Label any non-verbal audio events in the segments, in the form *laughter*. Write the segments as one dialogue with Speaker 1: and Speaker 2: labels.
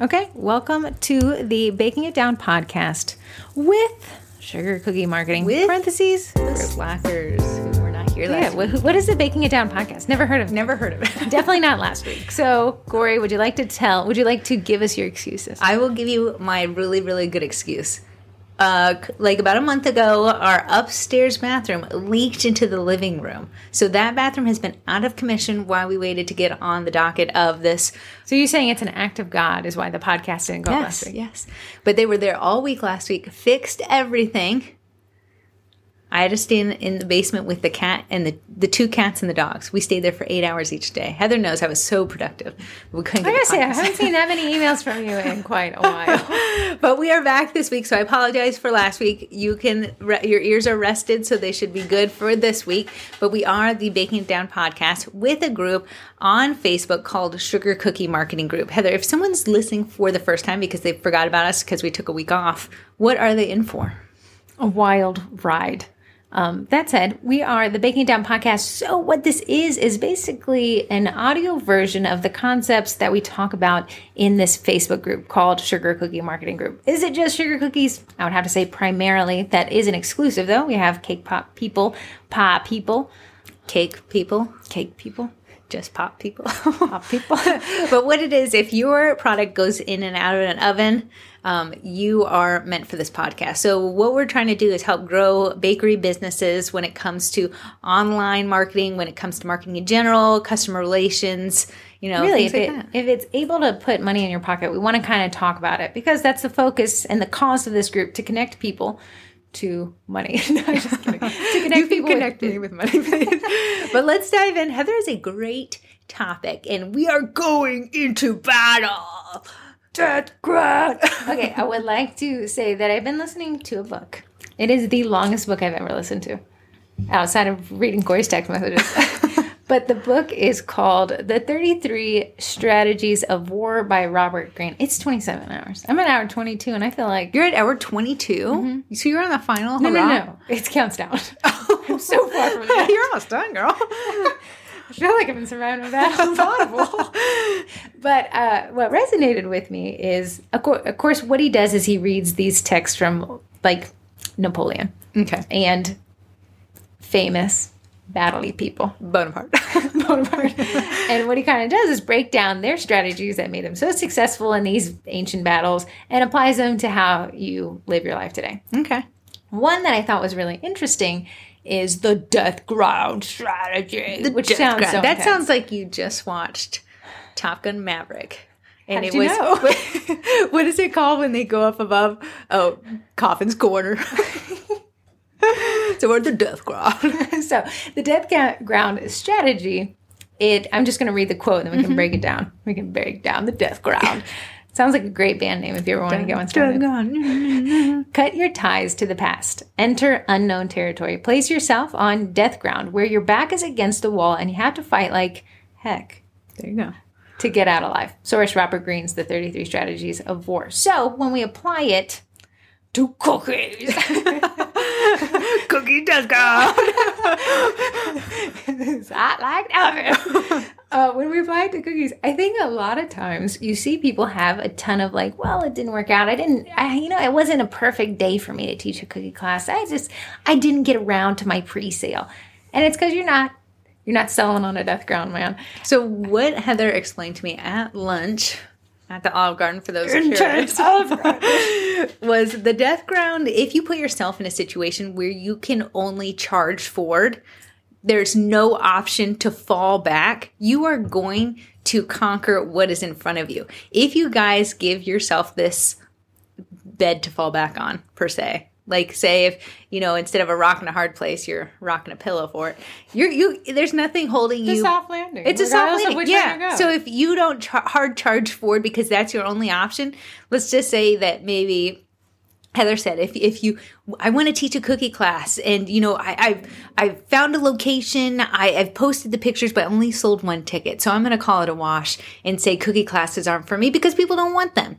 Speaker 1: Okay, welcome to the Baking It Down podcast with Sugar Cookie Marketing.
Speaker 2: With
Speaker 1: parentheses.
Speaker 2: The slackers who were not here
Speaker 1: Yeah,
Speaker 2: last week.
Speaker 1: wh- what is the Baking It Down podcast? Never heard of it.
Speaker 2: Never heard of it. *laughs*
Speaker 1: Definitely not last week. So, Corey, would you like to tell? Would you like to give us your excuses?
Speaker 2: I will give you my really, really good excuse. Uh, like about a month ago, our upstairs bathroom leaked into the living room. So that bathroom has been out of commission while we waited to get on the docket of this.
Speaker 1: So you're saying it's an act of God is why the podcast didn't go last
Speaker 2: Yes,
Speaker 1: week?
Speaker 2: yes. But they were there all week last week, fixed everything. I had to stay in, in the basement with the cat and the, the two cats and the dogs. We stayed there for eight hours each day. Heather knows I was so productive. We couldn't
Speaker 1: I gotta say, I haven't seen that many emails from you in quite a while. *laughs*
Speaker 2: But we are back this week, so I apologize for last week. You can re- your ears are rested, so they should be good for this week. But we are the Baking It Down podcast with a group on Facebook called Sugar Cookie Marketing Group. Heather, if someone's listening for the first time because they forgot about us because we took a week off, what are they in for?
Speaker 1: a wild ride. Um, that said, we are the Baking Down podcast. So, what this is, is basically an audio version of the concepts that we talk about in this Facebook group called Sugar Cookie Marketing Group. Is it just sugar cookies? I would have to say primarily. That is an exclusive, though. We have cake pop people, pie people,
Speaker 2: Cake people,
Speaker 1: cake people,
Speaker 2: just pop people.
Speaker 1: pop people. *laughs*
Speaker 2: but what it is, if your product goes in and out of an oven, um, you are meant for this podcast. So, what we're trying to do is help grow bakery businesses when it comes to online marketing, when it comes to marketing in general, customer relations, you know,
Speaker 1: really, if,
Speaker 2: like
Speaker 1: it, if it's able to put money in your pocket, we want to kind of talk about it because that's the focus and the cause of this group to connect people to money. *laughs* no, I'm just kidding. To *laughs* connect
Speaker 2: You
Speaker 1: people
Speaker 2: connect
Speaker 1: with,
Speaker 2: me with money, please. *laughs* but let's dive in. Heather is a great topic, and we are going into battle. Grant. *laughs*
Speaker 1: Okay, I would like to say that I've been listening to a book. It is the longest book I've ever listened to, outside of reading Corey's text messages. *laughs* but the book is called The 33 Strategies of War by Robert Greene. It's 27 hours. I'm at hour 22, and I feel like.
Speaker 2: You're at hour 22. So you're on the final.
Speaker 1: Mm-hmm. No, no, no. It counts down. *laughs* I'm so far from that.
Speaker 2: You're almost done, girl.
Speaker 1: I feel like I've been surrounded with battles. Audible. *laughs* but uh, what resonated with me is, of, cour- of course, what he does is he reads these texts from like Napoleon
Speaker 2: okay.
Speaker 1: and famous battley people.
Speaker 2: Bonaparte. *laughs*
Speaker 1: Bonaparte. and what he kind of does is break down their strategies that made them so successful in these ancient battles and applies them to how you live your life today.
Speaker 2: okay.
Speaker 1: One that I thought was really interesting is the death ground strategy, which
Speaker 2: Death
Speaker 1: sounds
Speaker 2: Grant.
Speaker 1: so
Speaker 2: That
Speaker 1: intense.
Speaker 2: sounds like you just watched Top Gun Maverick. And it was *laughs* what is it called when they go up above? Oh, Coffin's Corner. so we're at the death ground. *laughs*
Speaker 1: so the death ga- ground strategy it i'm just going to read the quote and then we can mm-hmm. break it down we can break down the death ground *laughs* sounds like a great band name if you ever want to get one started cut your ties to the past enter unknown territory place yourself on death ground where your back is against the wall and you have to fight like heck
Speaker 2: There you go.
Speaker 1: to get out alive source robert greene's the 33 strategies of war so when we apply it to cookies *laughs*
Speaker 2: Cookie does go. *laughs* ground.
Speaker 1: I like oven. *laughs* uh, when we apply it to cookies, I think a lot of times you see people have a ton of like, well, it didn't work out. I didn't, I, you know, it wasn't a perfect day for me to teach a cookie class. I just, I didn't get around to my pre-sale, and it's because you're not, you're not selling on a death ground, man.
Speaker 2: So what Heather explained to me at lunch at the Olive Garden for those curious *laughs* was the death ground. If you put yourself in a situation where you can only charge forward, there's no option to fall back. You are going to conquer what is in front of you. If you guys give yourself this bed to fall back on, per se. Like say if you know instead of a rock in a hard place, you're rocking a pillow for it. You're you. There's nothing holding
Speaker 1: It's
Speaker 2: you.
Speaker 1: a soft landing.
Speaker 2: It's a soft landing.
Speaker 1: which way you
Speaker 2: Yeah. So if you don't hard charge forward because that's your only option, let's just say that maybe Heather said, if if you, I want to teach a cookie class, and you know, I I've I've found a location, I, I've posted the pictures, but only sold one ticket, so I'm going to call it a wash and say cookie classes aren't for me because people don't want them.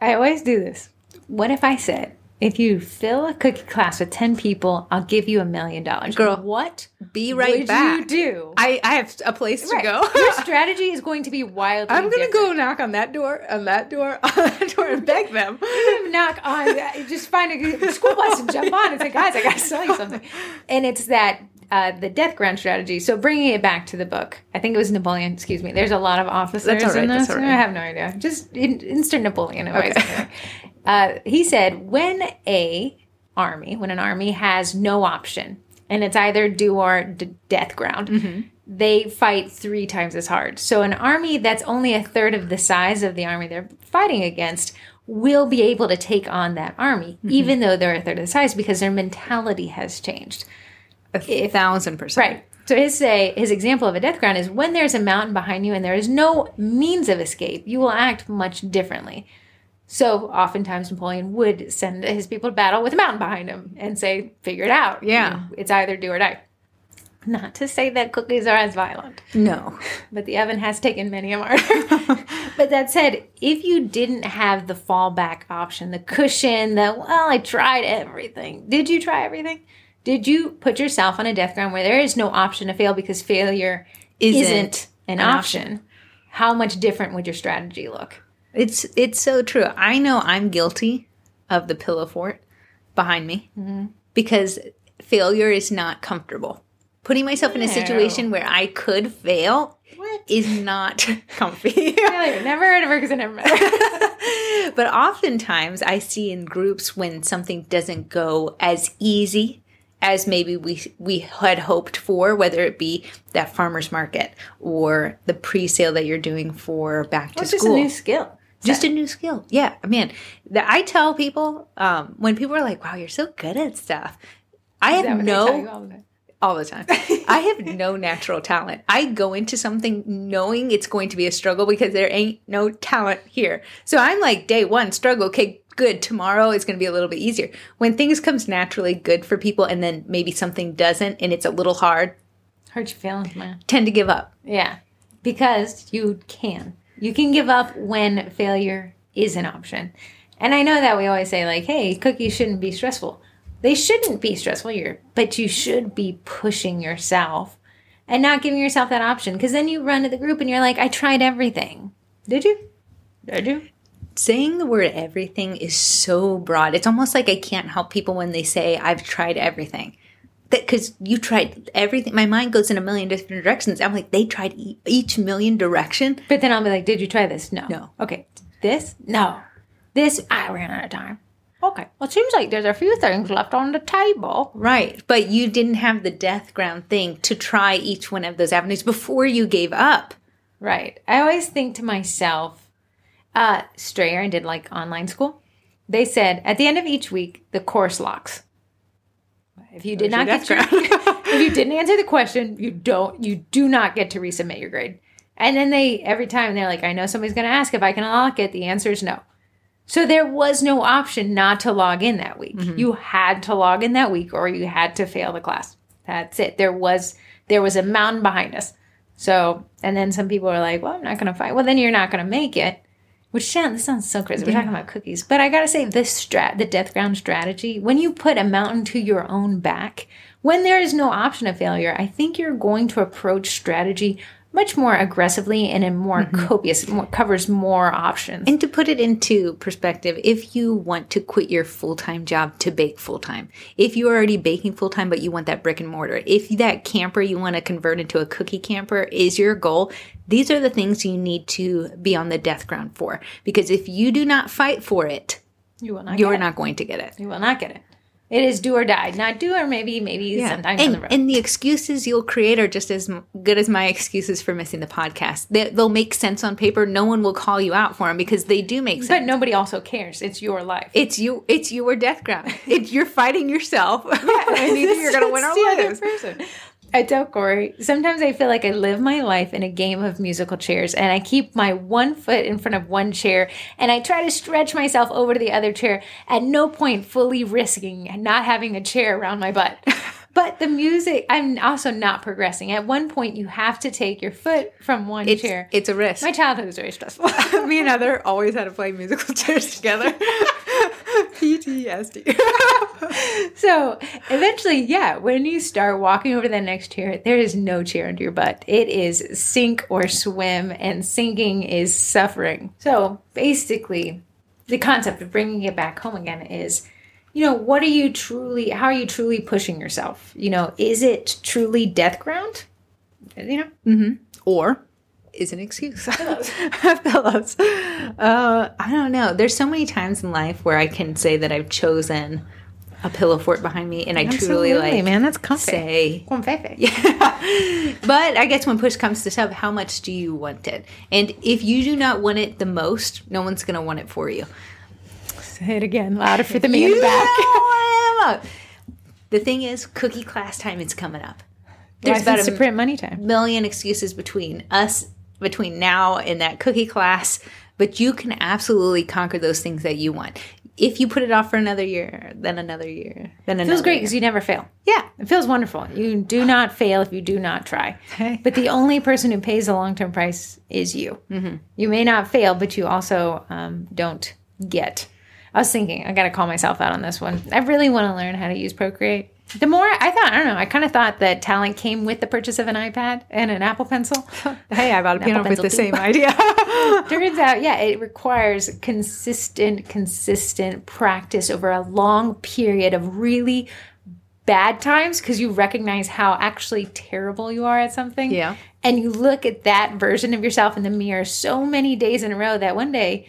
Speaker 1: I always do this. What if I said if you fill a cookie class with 10 people, I'll give you a million dollars.
Speaker 2: Girl,
Speaker 1: what
Speaker 2: Be right
Speaker 1: would
Speaker 2: back.
Speaker 1: you do?
Speaker 2: I, I have a place to go.
Speaker 1: Your *laughs* strategy is going to be wildly
Speaker 2: I'm gonna go knock on that door, on that door, *laughs* on that door, and beg them. *laughs*
Speaker 1: knock on, just find a school bus and jump on and say, guys, I got to sell you something. And it's that uh, the death ground strategy. So bringing it back to the book, I think it was Napoleon. Excuse me. There's a lot of officers
Speaker 2: That's all right,
Speaker 1: in this.
Speaker 2: that's all right.
Speaker 1: I have no idea. Just in, instant Napoleon. advice. Uh, he said, when a army, when an army has no option, and it's either do or d- death ground.
Speaker 2: Mm-hmm.
Speaker 1: They fight three times as hard. So, an army that's only a third of the size of the army they're fighting against will be able to take on that army,
Speaker 2: Mm-hmm.
Speaker 1: even though they're a third of the size, because their mentality has changed.
Speaker 2: A thousand percent.
Speaker 1: Right. So his say his example of a death ground is when there's a mountain behind you and there is no means of escape, you will act much differently. So oftentimes Napoleon would send his people to battle with a mountain behind him and say, "Figure it out.
Speaker 2: Yeah.
Speaker 1: it's either do or die." Not to say that cookies are as violent,
Speaker 2: No. *laughs*
Speaker 1: but the oven has taken many a martyr. *laughs* but that said, if you didn't have the fallback option, the cushion, the well, I tried everything. Did you try everything? Did you put yourself on a death ground where there is no option to fail because failure
Speaker 2: Isn't
Speaker 1: isn't, an,
Speaker 2: an
Speaker 1: option? How much different would your strategy look?
Speaker 2: It's it's so true. I know I'm guilty of the pillow fort behind me because failure is not comfortable. Putting myself in a situation where I could fail
Speaker 1: What?
Speaker 2: is not *laughs* comfy. *laughs*
Speaker 1: Failure. Never heard of her because I never met her. *laughs*
Speaker 2: but oftentimes I see in groups when something doesn't go as easy as maybe we we had hoped for, whether it be that farmers market or the pre-sale that you're doing for back to
Speaker 1: It's just a
Speaker 2: school.
Speaker 1: new skill.
Speaker 2: Just a new skill. Yeah, man. That I tell people um, when people are like, "Wow, you're so good at stuff." I have
Speaker 1: what they tell you
Speaker 2: no
Speaker 1: all the time?
Speaker 2: all the time. *laughs* I have no natural talent. I go into something knowing it's going to be a struggle because there ain't no talent here. So I'm like day one struggle. Okay, good. Tomorrow is going to be a little bit easier. When things comes naturally good for people, and then maybe something doesn't, and it's a little hard,
Speaker 1: Hurt your feelings, man.
Speaker 2: tend to give up.
Speaker 1: Yeah, because you can. You can give up when failure is an option. And I know that we always say, like, hey, cookies shouldn't be stressful. They shouldn't be stressful, you're, but you should be pushing yourself and not giving yourself that option. Because then you run to the group and you're like, I tried everything. Did you? Did you?
Speaker 2: saying the word everything is so broad. It's almost like I can't help people when they say I've tried everything. That because you tried everything. My mind goes in a million different directions. I'm like, they tried e- each million direction.
Speaker 1: But then I'll be like, did you try this? No.
Speaker 2: No.
Speaker 1: Okay. This? No. This? I ran out of time. Okay. Well, it seems like there's a few things left on the table.
Speaker 2: Right. But you didn't have the death ground thing to try each one of those avenues before you gave up.
Speaker 1: Right. I always think to myself, uh, Strayer, I did like online school. They said at the end of each week, the course locks. If you did not get
Speaker 2: your *laughs*
Speaker 1: if you didn't answer the question, you don't, you do not get to resubmit your grade. And then they every time they're like, I know somebody's going to ask if I can unlock it. The answer is no. So there was no option not to log in that week. You had to log in that week, or you had to fail the class. That's it. There was there was a mountain behind us. So, and then some people are like, "Well, I'm not going to fight." Well, then you're not going to make it. Which sounds this sounds so crazy. We're talking about cookies, but I gotta say, this strat, the death ground strategy, when you put a mountain to your own back, when there is no option of failure, I think you're going to approach strategy much more aggressively and in more mm-hmm. copious, more, covers more options.
Speaker 2: And to put it into perspective, if you want to quit your full time job to bake full time, if you're already baking full time but you want that brick and mortar, if that camper you want to convert into a cookie camper is your goal, these are the things you need to be on the death ground for. Because if you do not fight for it,
Speaker 1: you will not.
Speaker 2: you're
Speaker 1: get it.
Speaker 2: not going to get it.
Speaker 1: You will not get it. It is do or die, not do or maybe maybe sometimes on the road.
Speaker 2: and the excuses you'll create are just as good as my excuses for missing the podcast. They, they'll make sense on paper. No one will call you out for them because they do make sense.
Speaker 1: but nobody also cares. It's your life.
Speaker 2: It's you. It's your death ground. It, you're fighting yourself, *laughs* and either you're going *laughs* to win or lose.
Speaker 1: person. I tell Corey, sometimes I feel like I live my life in a game of musical chairs and I keep my one foot in front of one chair and I try to stretch myself over to the other chair, at no point fully risking not having a chair around my butt. *laughs* But the music, I'm also not progressing. At one point, you have to take your foot from one
Speaker 2: It's,
Speaker 1: chair.
Speaker 2: it's a risk.
Speaker 1: My childhood was very stressful. *laughs*
Speaker 2: Me and Heather always had to play musical *laughs* chairs together. PTSD. *laughs*
Speaker 1: so eventually, yeah, when you start walking over that next chair, there is no chair under your butt. It is sink or swim, and sinking is suffering. So basically, the concept of bringing it back home again is you know what are you truly how are you truly pushing yourself you know is it truly death ground you know
Speaker 2: mm-hmm. or is an excuse *laughs* *laughs* pillows. Uh, i don't know there's so many times in life where i can say that i've chosen a pillow fort behind me and i
Speaker 1: Absolutely,
Speaker 2: truly like
Speaker 1: man that's comfy
Speaker 2: say
Speaker 1: Confefe. *laughs*
Speaker 2: yeah but i guess when push comes to shove how much do you want it and if you do not want it the most no one's going to want it for you
Speaker 1: Say it again, louder for the me in the back.
Speaker 2: the thing is, cookie class time is coming up.
Speaker 1: There's about to print money time.
Speaker 2: Million excuses between us, between now and that cookie class, but you can absolutely conquer those things that you want. If you put it off for another year, then another year, then another.
Speaker 1: It feels great because you never fail.
Speaker 2: Yeah,
Speaker 1: it feels wonderful. You do not fail if you do not try. But the only person who pays the long term price is you. Mm-hmm. You may not fail, but you also um, don't get I was thinking, I got to call myself out on this one. I really want to learn how to use Procreate. The more I thought, I don't know, I kind of thought that talent came with the purchase of an iPad and an Apple Pencil. *laughs*
Speaker 2: hey, I bought a piano with the same idea. *laughs*
Speaker 1: Turns out, yeah, it requires consistent, consistent practice over a long period of really bad times because you recognize how actually terrible you are at something.
Speaker 2: Yeah.
Speaker 1: And you look at that version of yourself in the mirror so many days in a row that one day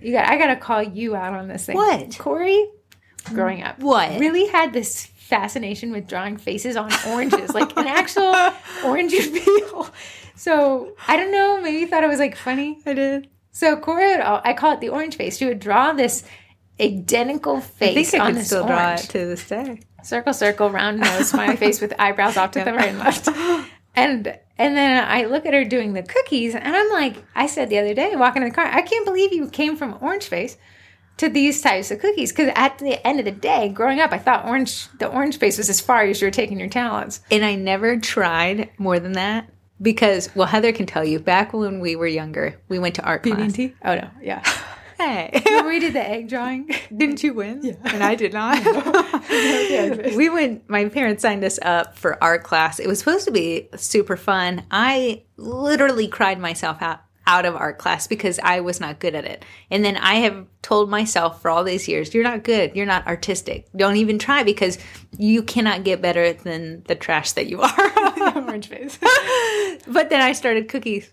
Speaker 1: you got. I got to call you out on this thing.
Speaker 2: What,
Speaker 1: Corey? Growing up,
Speaker 2: what
Speaker 1: really had this fascination with drawing faces on oranges, like an actual *laughs* orange peel. So I don't know. Maybe you thought it was like funny.
Speaker 2: I did.
Speaker 1: So Corey, would, I call it the orange face. She would draw this identical face
Speaker 2: I think I
Speaker 1: on this
Speaker 2: still
Speaker 1: orange.
Speaker 2: draw it to this day.
Speaker 1: Circle, circle, round nose, smiley *laughs* face with eyebrows off to the right and left. *laughs* And and then I look at her doing the cookies, and I'm like, I said the other day, walking in the car, I can't believe you came from orange face to these types of cookies. Because at the end of the day, growing up, I thought orange the orange face was as far as you were taking your talents.
Speaker 2: And I never tried more than that because, well, Heather can tell you. Back when we were younger, we went to art class.
Speaker 1: BB&T? Oh no, yeah. *laughs*
Speaker 2: Hey,
Speaker 1: Remember we did the egg drawing. *laughs*
Speaker 2: didn't you win? Yeah. And I did not. *laughs* we went, my parents signed us up for art class. It was supposed to be super fun. I literally cried myself out. Out of art class because I was not good at it. And then I have told myself for all these years, you're not good. You're not artistic. Don't even try because you cannot get better than the trash that you are. *laughs*
Speaker 1: orange face. *laughs*
Speaker 2: but then I started cookies.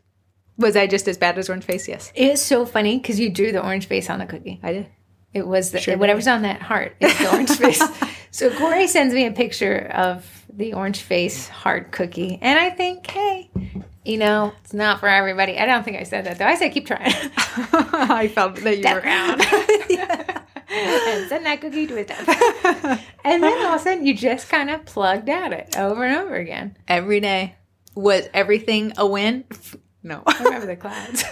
Speaker 2: Was I just as bad as orange face? Yes.
Speaker 1: It is so funny because you drew the orange face on the cookie.
Speaker 2: I did.
Speaker 1: It was the, sure whatever's on that heart. It's the orange *laughs* face. So Corey sends me a picture of the orange face heart cookie, and I think, hey, you know, it's not for everybody. I don't think I said that though. I said keep trying. *laughs*
Speaker 2: I felt that you
Speaker 1: Death
Speaker 2: were
Speaker 1: ground. *laughs* *laughs* and send that cookie to death. and then all of a sudden, you just kind of plugged at it over and over again.
Speaker 2: every day. Was everything a win? No.
Speaker 1: I remember the clouds.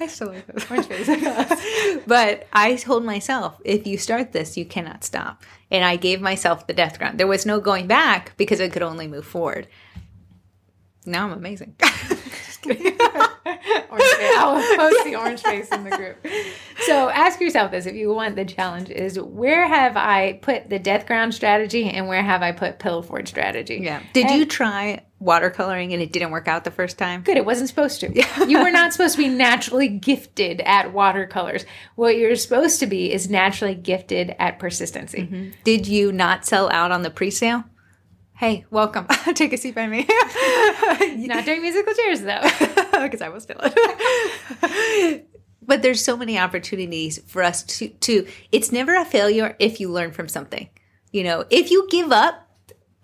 Speaker 2: I still like those.
Speaker 1: Orange face.
Speaker 2: But I told myself, if you start this, you cannot stop. And I gave myself the death ground. There was no going back because I could only move forward. Now I'm amazing. *laughs* Just kidding.
Speaker 1: I'll post the orange face in the group. So ask yourself this if you want the challenge is where have I put the death ground strategy and where have I put pillow fort strategy?
Speaker 2: Yeah. Did
Speaker 1: And-
Speaker 2: you try watercoloring and it didn't work out the first time?
Speaker 1: Good, it wasn't supposed to. You were not supposed to be naturally gifted at watercolors. What you're supposed to be is naturally gifted at persistency. Mm-hmm.
Speaker 2: Did you not sell out on the pre-sale? Hey, welcome. *laughs* Take a seat by me. *laughs*
Speaker 1: Not doing musical chairs though. *laughs*
Speaker 2: because I was feeling. but there's so many opportunities for us to to. It's never a failure if you learn from something. You know, if you give up,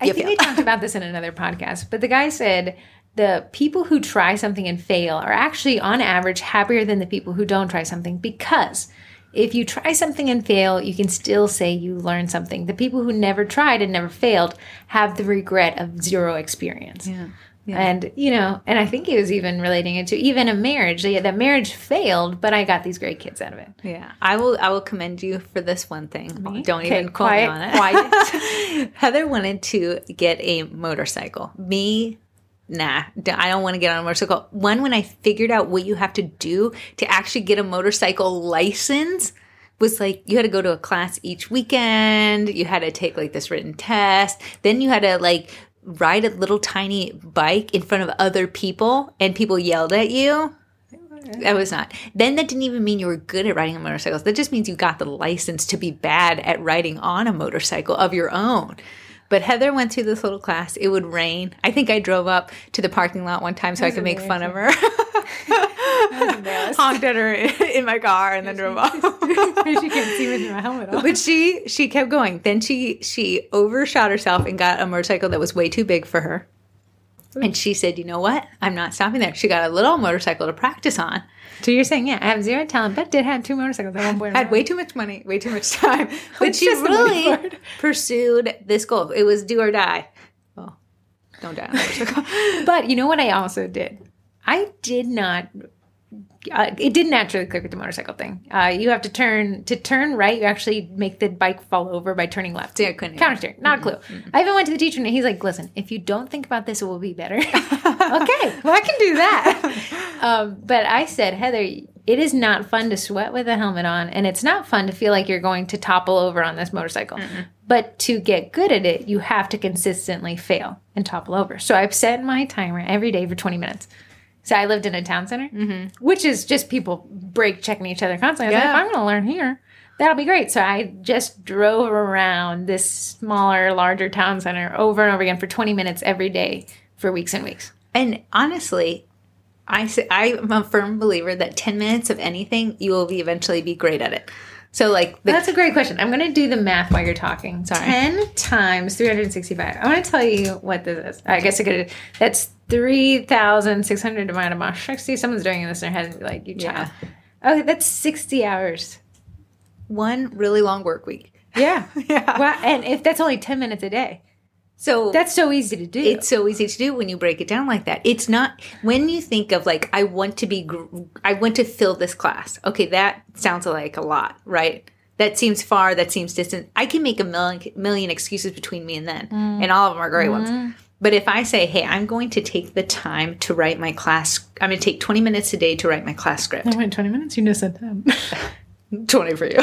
Speaker 1: I think
Speaker 2: fail.
Speaker 1: we talked about this in another podcast, but the guy said the people who try something and fail are actually on average happier than the people who don't try something because if you try something and fail, you can still say you learned something. The people who never tried and never failed have the regret of zero experience.
Speaker 2: Yeah.
Speaker 1: And you know, and I think he was even relating it to even a marriage. Yeah, that marriage failed, but I got these great kids out of it.
Speaker 2: Yeah, I will. I will commend you for this one thing. Don't
Speaker 1: Okay,
Speaker 2: even quote
Speaker 1: quiet,
Speaker 2: me on it.
Speaker 1: quiet. *laughs*
Speaker 2: Heather wanted to get a motorcycle. Me, nah, I don't want to get on a motorcycle. One, when I figured out what you have to do to actually get a motorcycle license, was like you had to go to a class each weekend. You had to take like this written test. Then you had to like ride a little tiny bike in front of other people and people yelled at you. That was not. Then that didn't even mean you were good at riding a motorcycle. That just means you got the license to be bad at riding on a motorcycle of your own. But Heather went to this little class. It would rain. I think I drove up to the parking lot one time so I could make fun of her. *laughs* Honked at her *laughs* in my car and then drove *laughs* off.
Speaker 1: she can't see with my helmet on.
Speaker 2: But she she kept going. Then she she overshot herself and got a motorcycle that was way too big for her. And she said, "You know what? I'm not stopping there." She got a little motorcycle to practice on.
Speaker 1: So you're saying, yeah, I have zero talent, but did have two motorcycles at one point.
Speaker 2: Had way too much money, way too much time, *laughs* but she
Speaker 1: just the money for
Speaker 2: really pursued this goal. It was do or die. Well, don't die on a *laughs* motorcycle.
Speaker 1: But you know what I also did? I did not. Uh, it didn't naturally click with the motorcycle thing. Uh, you have to turn to turn right. You actually make the bike fall over by turning left.
Speaker 2: See, I couldn't.
Speaker 1: Counter steer, not a clue. I even went to the teacher and he's like, "Listen, if you don't think about this, it will be better." *laughs* okay, well I can do that. *laughs* um, but I said, Heather, it is not fun to sweat with a helmet on, and it's not fun to feel like you're going to topple over on this motorcycle. But to get good at it, you have to consistently fail and topple over. So I've set my timer every day for 20 minutes. So I lived in a town center, mm-hmm. which is just people break checking each other constantly. I was
Speaker 2: Yeah.
Speaker 1: like, if I'm going to learn here, that'll be great. So I just drove around this smaller, larger town center over and over again for 20 minutes every day for weeks and weeks.
Speaker 2: And honestly, I say, I'm a firm believer that 10 minutes of anything, you will be eventually be great at it. So like the,
Speaker 1: That's a great question. I'm going to do the math while you're talking.
Speaker 2: Sorry.
Speaker 1: 10 times 365. I want to tell you what this is. I guess I could. That's 3,600 divided by 60. Someone's doing this in their head and be like, you child. Okay, that's 60 hours.
Speaker 2: one really long work week.
Speaker 1: Yeah. *laughs*
Speaker 2: Yeah.
Speaker 1: Wow. And if that's only 10 minutes a day,
Speaker 2: So
Speaker 1: that's so easy to do.
Speaker 2: it's so easy to do when you break it down like that. It's not when you think of like I want to be I want to fill this class. Okay, that sounds like a lot, right? That seems far, that seems distant. I can make a million million excuses between me and then, mm. and all of them are great ones. Mm-hmm. But if I say, "Hey, I'm going to take the time to write my class. I'm going to take 20 minutes a day to write my class script."
Speaker 1: I went 20 minutes. You just said 10. *laughs*
Speaker 2: 20 for you. *laughs*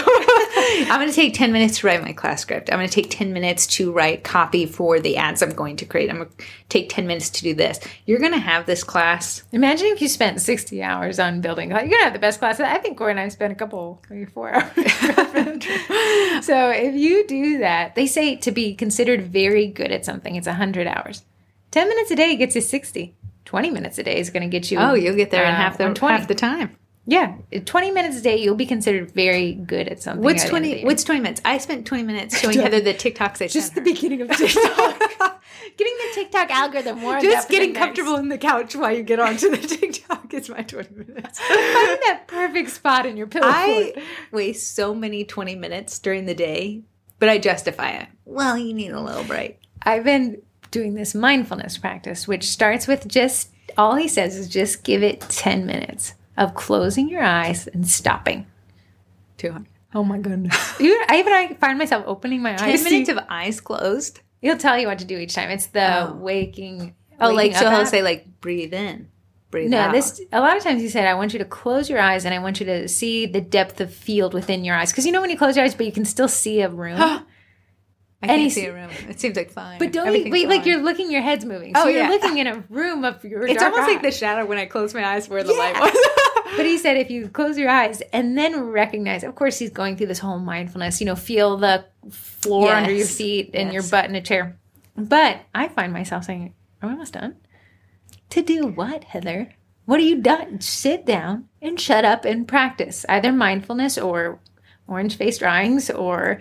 Speaker 2: I'm going to take 10 minutes to write my class script. I'm going to take 10 minutes to write copy for the ads I'm going to create. I'm going to take 10 minutes to do this. You're going to have this class.
Speaker 1: Imagine if you spent 60 hours on building. You're going to have the best class. I think Corey and I spent a couple, maybe four hours. *laughs* so if you do that, they say to be considered very good at something, it's 100 hours. 10 minutes a day gets you 60. 20 minutes a day is going to get you.
Speaker 2: Oh, you'll get there in
Speaker 1: uh,
Speaker 2: half the half the time.
Speaker 1: Yeah, 20 minutes a day, you'll be considered very good at something.
Speaker 2: What's
Speaker 1: at the end of the
Speaker 2: 20 what's 20 minutes? I spent 20 minutes *laughs* showing Heather the TikToks I
Speaker 1: just the beginning of *laughs* TikTok? *laughs* Getting the TikTok algorithm more
Speaker 2: Just getting comfortable in the couch while you get onto the TikTok is my 20 minutes.
Speaker 1: Finding that perfect spot in your pillow.
Speaker 2: I
Speaker 1: fort.
Speaker 2: waste so many 20 minutes during the day, but I justify it. Well, you need a little break.
Speaker 1: I've been doing this mindfulness practice, which starts with just all he says is just give it 10 minutes of closing your eyes and stopping.
Speaker 2: 200.
Speaker 1: Oh my goodness. *laughs* I even I find myself opening my
Speaker 2: 10
Speaker 1: eyes.
Speaker 2: minutes of eyes closed.
Speaker 1: He'll tell you what to do each time. It's the
Speaker 2: Oh.
Speaker 1: waking.
Speaker 2: Oh, like so he'll say like breathe in, breathe out.
Speaker 1: No,
Speaker 2: out.
Speaker 1: this a lot of times he said, I want you to close your eyes and I want you to see the depth of field within your eyes. Because you know when you close your eyes, but you can still see a room. *gasps*
Speaker 2: I *gasps*
Speaker 1: and
Speaker 2: can't see a room. It seems like fine.
Speaker 1: But don't you,
Speaker 2: Everything's
Speaker 1: like you're looking, your head's moving. Oh, so
Speaker 2: Oh,
Speaker 1: you're
Speaker 2: yeah.
Speaker 1: looking in a room of your
Speaker 2: It's almost like the shadow when I close my eyes where the light was. *laughs*
Speaker 1: But he said if you close your eyes and then recognize, of course, he's going through this whole mindfulness, you know, feel the floor under your feet and your butt in a chair. But I find myself saying, Are we almost done? To do what, Heather? What are you done? Sit down and shut up and practice either mindfulness or orange face drawings or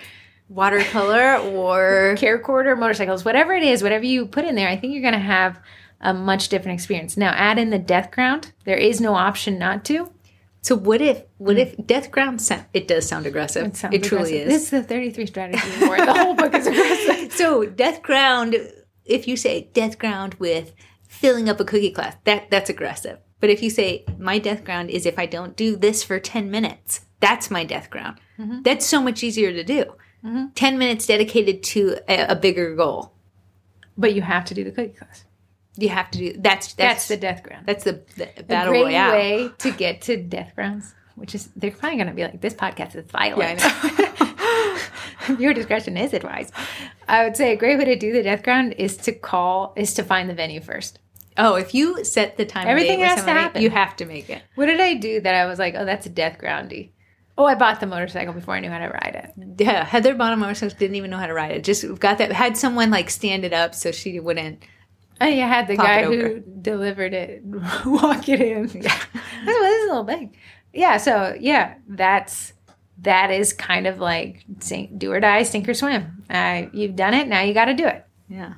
Speaker 2: Watercolor or *laughs*
Speaker 1: CharaChorder or motorcycles, whatever it is, whatever you put in there, I think you're going to have a much different experience. Now, add in the death ground. There is no option not to.
Speaker 2: so what if what if death ground sound it does sound aggressive. It,
Speaker 1: It, sounds
Speaker 2: truly
Speaker 1: aggressive.
Speaker 2: is.
Speaker 1: It's the 33 strategy. The whole book is aggressive. *laughs*
Speaker 2: So death ground, if you say death ground with filling up a cookie class, that that's aggressive. But if you say my death ground is if I don't do this for ten minutes, that's my death ground.
Speaker 1: Mm-hmm.
Speaker 2: That's so much easier to do. Ten minutes dedicated to a, a bigger goal.
Speaker 1: But you have to do the cookie class.
Speaker 2: You have to do that's
Speaker 1: That's,
Speaker 2: that's
Speaker 1: the death ground.
Speaker 2: that's the, the
Speaker 1: a great
Speaker 2: royale.
Speaker 1: way to get to death grounds which is they're probably going to be like, this podcast is violent.
Speaker 2: Yeah,
Speaker 1: Viewer *laughs* discretion is advised. I would say a great way to do the death ground is to call, is to find the venue first.
Speaker 2: Oh, if you set the time,
Speaker 1: Everything
Speaker 2: and date with
Speaker 1: has to happen.
Speaker 2: You have to make it.
Speaker 1: What did I do that I was like, oh, that's a death groundy? Oh, I bought the motorcycle before I knew how to ride it.
Speaker 2: Yeah, Heather bought a motorcycle, didn't even know how to ride it. Just got that. Had someone like stand it up so she wouldn't.
Speaker 1: Oh, you had the guy who delivered it *laughs* walk it in. *laughs* Yeah, this is a little big. Yeah, so yeah, that's that is kind of like sink, do or die, sink or swim. Uh, you've done it, now you got to do it.
Speaker 2: Yeah.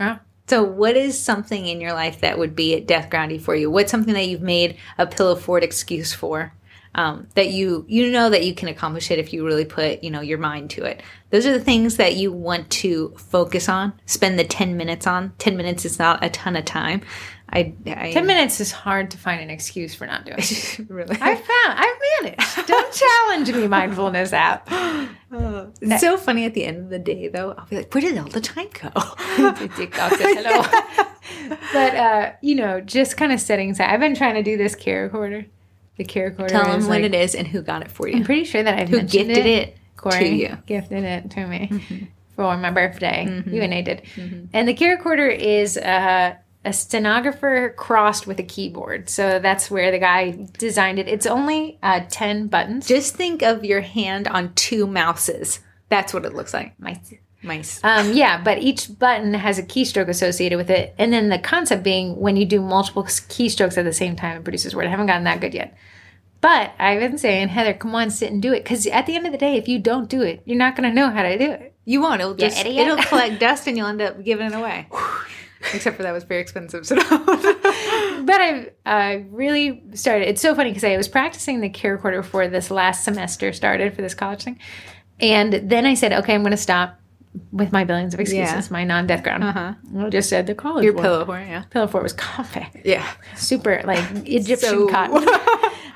Speaker 1: Yeah.
Speaker 2: So, what is something in your life that would be a death groundy for you? What's something that you've made a pillow fort excuse for? Um, that you you know that you can accomplish it if you really put you know your mind to it. Those are the things that you want to focus on. Spend the ten minutes on. Ten minutes is not a ton of time. I, I
Speaker 1: Ten minutes is hard to find an excuse for not doing. it. *laughs*
Speaker 2: really.
Speaker 1: I found I've managed. Don't *laughs* challenge me, mindfulness app. *laughs*
Speaker 2: it's so funny at the end of the day though. I'll be like, where did all the time go?
Speaker 1: TikTok hello. but uh, you know, just kind of setting aside. I've been trying to do this CharaChorder. The CharaChorder.
Speaker 2: Tell them
Speaker 1: is
Speaker 2: what
Speaker 1: like-
Speaker 2: it is and who got it for you.
Speaker 1: I'm pretty sure that I've
Speaker 2: Who
Speaker 1: mentioned
Speaker 2: gifted it
Speaker 1: Corey
Speaker 2: to you. Mm-hmm.
Speaker 1: gifted it to me for my birthday. You and I did. And the CharaChorder is uh, a stenographer crossed with a keyboard. So that's where the guy designed it. It's only uh, 10 buttons.
Speaker 2: Just think of your hand on two mouses. That's what it looks like.
Speaker 1: My-
Speaker 2: Mice.
Speaker 1: Um, yeah, but each button has a keystroke associated with it. And then the concept being when you do multiple keystrokes at the same time, it produces word. I haven't gotten that good yet. But I've been saying, Heather, come on, sit and do it. Because at the end of the day, if you don't do it, you're not going to know how to do it.
Speaker 2: You won't. It'll just it'll *laughs* collect dust and you'll end up giving it away. Except for that was very expensive. So *laughs*
Speaker 1: But I've I really started. It's so funny because I was practicing the CharaChorder for this last semester started for this college thing, and then I said, okay, I'm going to stop with my billions of excuses, my non-death ground.
Speaker 2: Uh-huh.
Speaker 1: I just said the college
Speaker 2: your
Speaker 1: one.
Speaker 2: pillow for yeah.
Speaker 1: pillow fort was comfy,
Speaker 2: Yeah.
Speaker 1: super like *laughs* Egyptian
Speaker 2: So- *laughs*
Speaker 1: cotton.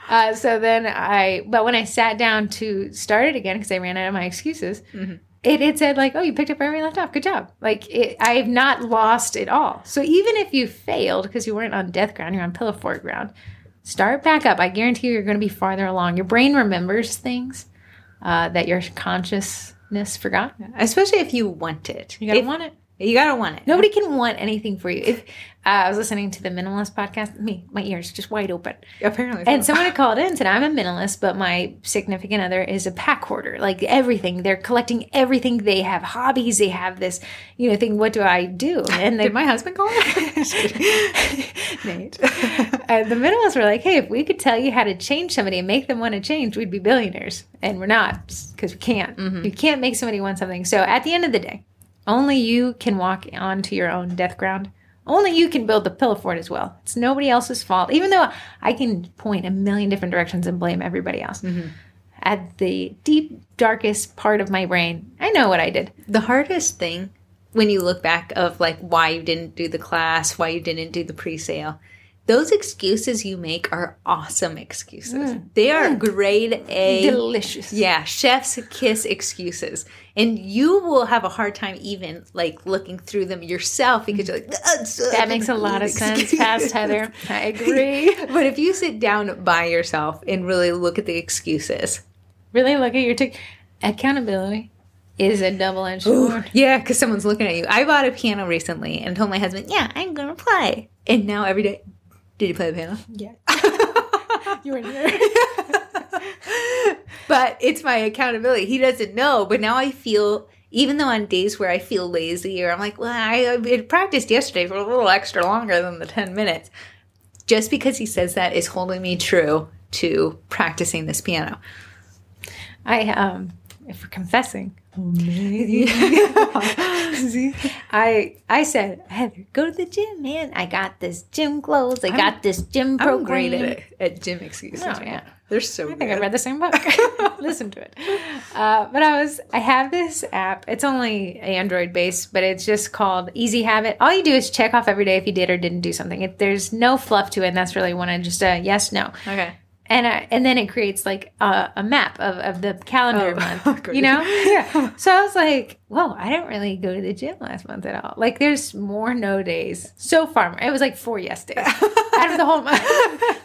Speaker 1: Uh, so then I, but when I sat down to start it again because I ran out of my excuses,
Speaker 2: Mm-hmm.
Speaker 1: it, it said like, "Oh, you picked up where we left off. Good job." Like it, I've not lost it all. So even if you failed because you weren't on death ground, you're on pillow fort ground. Start back up. I guarantee you, you're going to be farther along. Your brain remembers things uh, that your consciousness forgot.
Speaker 2: Especially if you want it.
Speaker 1: You gotta
Speaker 2: If-
Speaker 1: want it.
Speaker 2: You gotta want it.
Speaker 1: Nobody can want anything for you. If uh, I was listening to the minimalist podcast, me, my ears just wide open.
Speaker 2: Apparently.
Speaker 1: And someone had called in and said, I'm a minimalist, but my significant other is a pack hoarder. Like everything. They're collecting everything. They have hobbies. They have this, you know, thing. What do I do? And
Speaker 2: Did my husband call? *laughs* *laughs*
Speaker 1: Nate. and the minimalists were like, hey, if we could tell you how to change somebody and make them want to change, we'd be billionaires. And we're not because we can't. You can't make somebody want something. So at the end of the day, only you can walk onto your own death ground. Only you can build the pillow fort as well. It's nobody else's fault. Even though I can point a million different directions and blame everybody else. Mm-hmm. At the deep, darkest part of my brain, I know what I did.
Speaker 2: the hardest thing when you look back of like why you didn't do the class, why you didn't do the pre-sale, those excuses you make are awesome excuses. Mm. They are mm. grade A.
Speaker 1: Delicious.
Speaker 2: Yeah, chef's kiss excuses. And you will have a hard time even like looking through them yourself because you're like, "That's
Speaker 1: That makes a lot of sense, past Heather. *laughs* I agree. *laughs*
Speaker 2: but if you sit down by yourself and really look at the excuses,
Speaker 1: Really look at your tick. Accountability is a double-edged sword.
Speaker 2: yeah, because someone's looking at you. I bought a piano recently and told my husband, yeah, I'm going to play. And now every day, did you play the piano?
Speaker 1: Yeah. *laughs* you were there. *laughs*
Speaker 2: But it's my accountability. He doesn't know, but now I feel, even though on days where I feel lazy or I'm like, well, I, I practiced yesterday for a little extra longer than the 10 minutes, just because he says that is holding me true to practicing this piano.
Speaker 1: I um if we're confessing. *laughs* I I said, Heather, go to the gym, man. I got this gym clothes. I got this gym program.
Speaker 2: I'm great at at gym excuses.
Speaker 1: Oh, yeah.
Speaker 2: They're so
Speaker 1: I think I
Speaker 2: good.
Speaker 1: read the same book. *laughs* Listen to it. Uh, but I was, I have this app. It's only Android based, but it's just called Easy Habit. All you do is check off every day if you did or didn't do something. It, there's no fluff to it, and that's really one of just a yes, no.
Speaker 2: Okay.
Speaker 1: And uh, and then it creates like a, a map of, of the calendar
Speaker 2: Oh, *laughs*
Speaker 1: month, you know? *laughs* Yeah. So I was like, whoa, I didn't really go to the gym last month at all. Like, there's more no days so far. It was like four yes days *laughs* out of the whole month.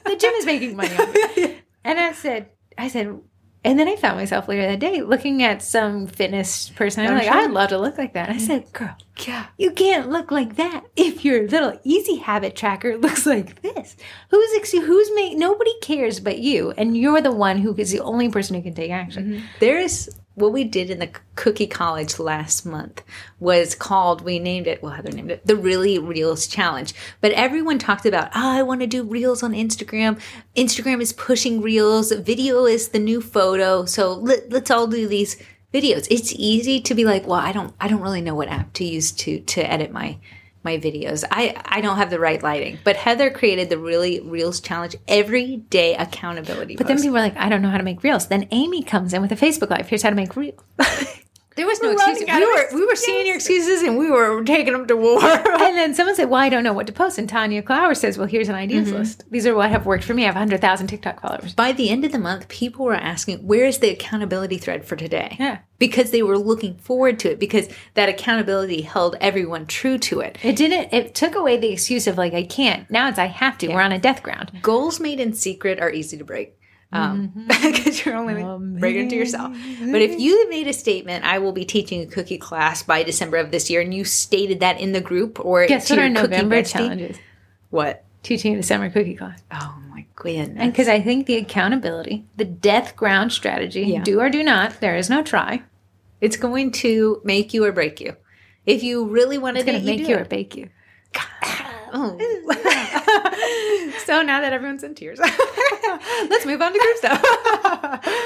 Speaker 1: the gym is making money on me. And I said, I said, and then I found myself later that day looking at some fitness person. I'm,
Speaker 2: I'm
Speaker 1: like,
Speaker 2: sure.
Speaker 1: I'd love to look like that. I mm. said, girl,
Speaker 2: Yeah.
Speaker 1: you can't look like that if your little easy habit tracker *laughs* looks like this. Who's ex- who's make nobody cares but you, and you're the one who is the only person who can take action. Mm-hmm.
Speaker 2: There is what we did in the Cookie College last month was called, we named it, well, Heather named it, the Really Reels Challenge. But everyone talked about, oh, I want to do Reels on Instagram. Instagram is pushing Reels. Video is the new photo. So let, let's all do these videos. It's easy to be like, well, I don't, I don't really know what app to use to, to edit my, my videos. I, I don't have the right lighting, but Heather created the Really Reels Challenge every day accountability.
Speaker 1: But then people are like, I don't know how to make reels. Then Amy comes in with a Facebook Live. Here's how to make reels. *laughs*
Speaker 2: There was no
Speaker 1: We're
Speaker 2: excuses. We were we were seeing your excuses and we were taking them to war. *laughs*
Speaker 1: and then someone said, Well, I don't know what to post. And Tanya Clower says, Well, here's an ideas mm-hmm. list. These are what have worked for me. I have 100,000 TikTok followers.
Speaker 2: By the end of the month, people were asking, "Where is the accountability thread for today?"
Speaker 1: Yeah.
Speaker 2: because they were looking forward to it because that accountability held everyone true to it.
Speaker 1: It didn't, it took away the excuse of like, I can't. Now it's I have to. We're on a death ground.
Speaker 2: Goals made in secret are easy to break. Um, *laughs* because you're only breaking into yourself. But if you made a statement, I will be teaching a cookie class by December of this year, and you stated that in the group or
Speaker 1: Guess
Speaker 2: to
Speaker 1: what our November
Speaker 2: bestie-
Speaker 1: challenge is?
Speaker 2: What?
Speaker 1: Teaching a summer cookie class.
Speaker 2: Oh my goodness!
Speaker 1: And because I think the accountability, the death ground strategy,
Speaker 2: Yeah.
Speaker 1: do or do not, there is no try.
Speaker 2: It's going to make you or break you. If you really wanted
Speaker 1: It's to make you
Speaker 2: it.
Speaker 1: or bake you.
Speaker 2: Oh. *laughs* so now that everyone's in tears, *laughs* let's move on to group stuff. *laughs*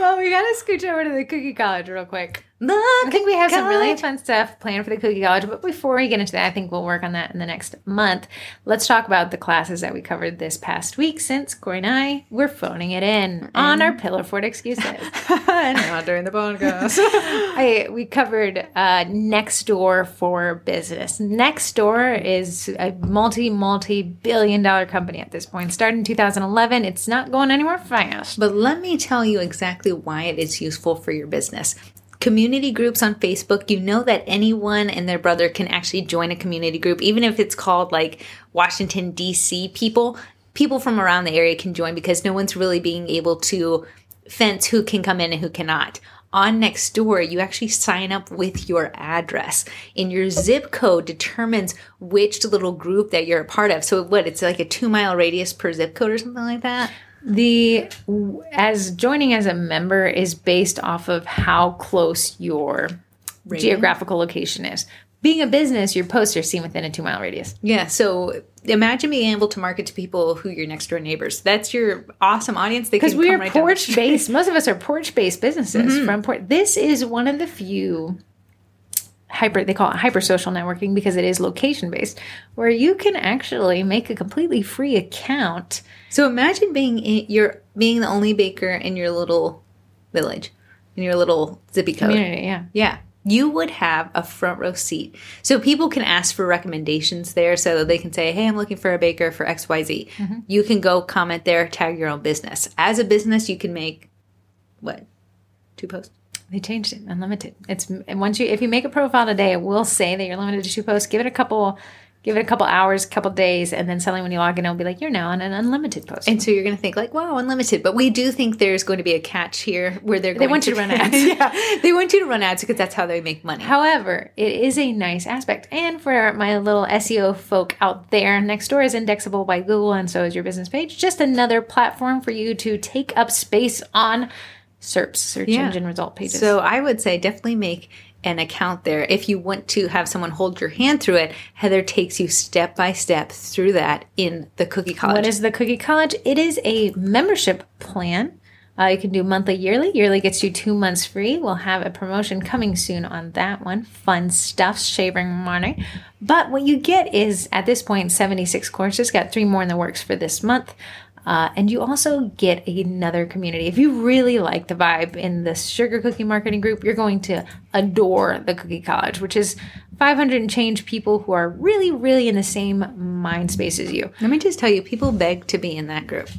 Speaker 1: Well, we got to scooch over to the cookie college real quick.
Speaker 2: Look,
Speaker 1: I think we have some really fun stuff planned for the Cookie College, but before we get into that, I think we'll work on that in the next month. Let's talk about the classes that we covered this past week since Corey and I were phoning it in on our Pillar Fort excuses. *laughs*
Speaker 2: not during the podcast. *laughs*
Speaker 1: I, we covered uh, Nextdoor for Business. Nextdoor is a multi, multi billion dollar company at this point. Started in 2011. It's not going anywhere fast.
Speaker 2: but let me tell you exactly why it is useful for your business. Community groups on Facebook, you know that anyone and their brother can actually join a community group, even if it's called like Washington, D.C. people. People from around the area can join because no one's really being able to fence who can come in and who cannot. On Nextdoor, you actually sign up with your address, and your zip code determines which little group that you're a part of. So, what? It's like a two mile radius per zip code or something like that.
Speaker 1: The as joining as a member is based off of how close your geographical location is. Being a business, your posts are seen within a two mile radius.
Speaker 2: Yeah. So imagine being able to market to people who your next door neighbors. That's your awesome audience.
Speaker 1: Because we are
Speaker 2: right
Speaker 1: porch based. Most of us are porch based businesses mm-hmm. from port. This is one of the few hyper. They call it hyper social networking because it is location based, where you can actually make a completely free account.
Speaker 2: So imagine being in, you're being the only baker in your little village, in your little zippy code.
Speaker 1: Community, yeah.
Speaker 2: Yeah. You would have a front row seat. So people can ask for recommendations there so they can say, Hey, I'm looking for a baker for XYZ. Mm-hmm. You can go comment there, tag your own business. As a business, you can make what? Two posts?
Speaker 1: They changed it, unlimited. It's and once you if you make a profile today, it will say that you're limited to two posts. Give it a couple, give it a couple hours, couple days, and then suddenly when you log in, it'll be like you're now on an unlimited post.
Speaker 2: And so you're going to think like, wow, unlimited. But we do think there's going to be a catch here where they're going
Speaker 1: want you to run *laughs* ads.
Speaker 2: yeah, they want you to run ads because that's how they make money.
Speaker 1: However, it is a nice aspect. And for my little SEO folk out there, Nextdoor is indexable by Google, and so is your business page. Just another platform for you to take up space on SERPs, search
Speaker 2: Yeah.
Speaker 1: engine result pages.
Speaker 2: So I would say definitely make an account there. If you want to have someone hold your hand through it, Heather takes you step by step through that in the Cookie College.
Speaker 1: What is the Cookie College? It is a membership plan. Uh, you can do monthly, yearly. Yearly gets you two months free. We'll have a promotion coming soon on that one. Fun stuff, shaving money. But what you get is at this point 76 courses. Got three more in the works for this month. Uh, and you also get another community. If you really like the vibe in the sugar cookie marketing group, you're going to adore the Cookie College, which is 500 and change people who are really, really in the same mind space as you.
Speaker 2: Let me just tell you, people beg to be in that group.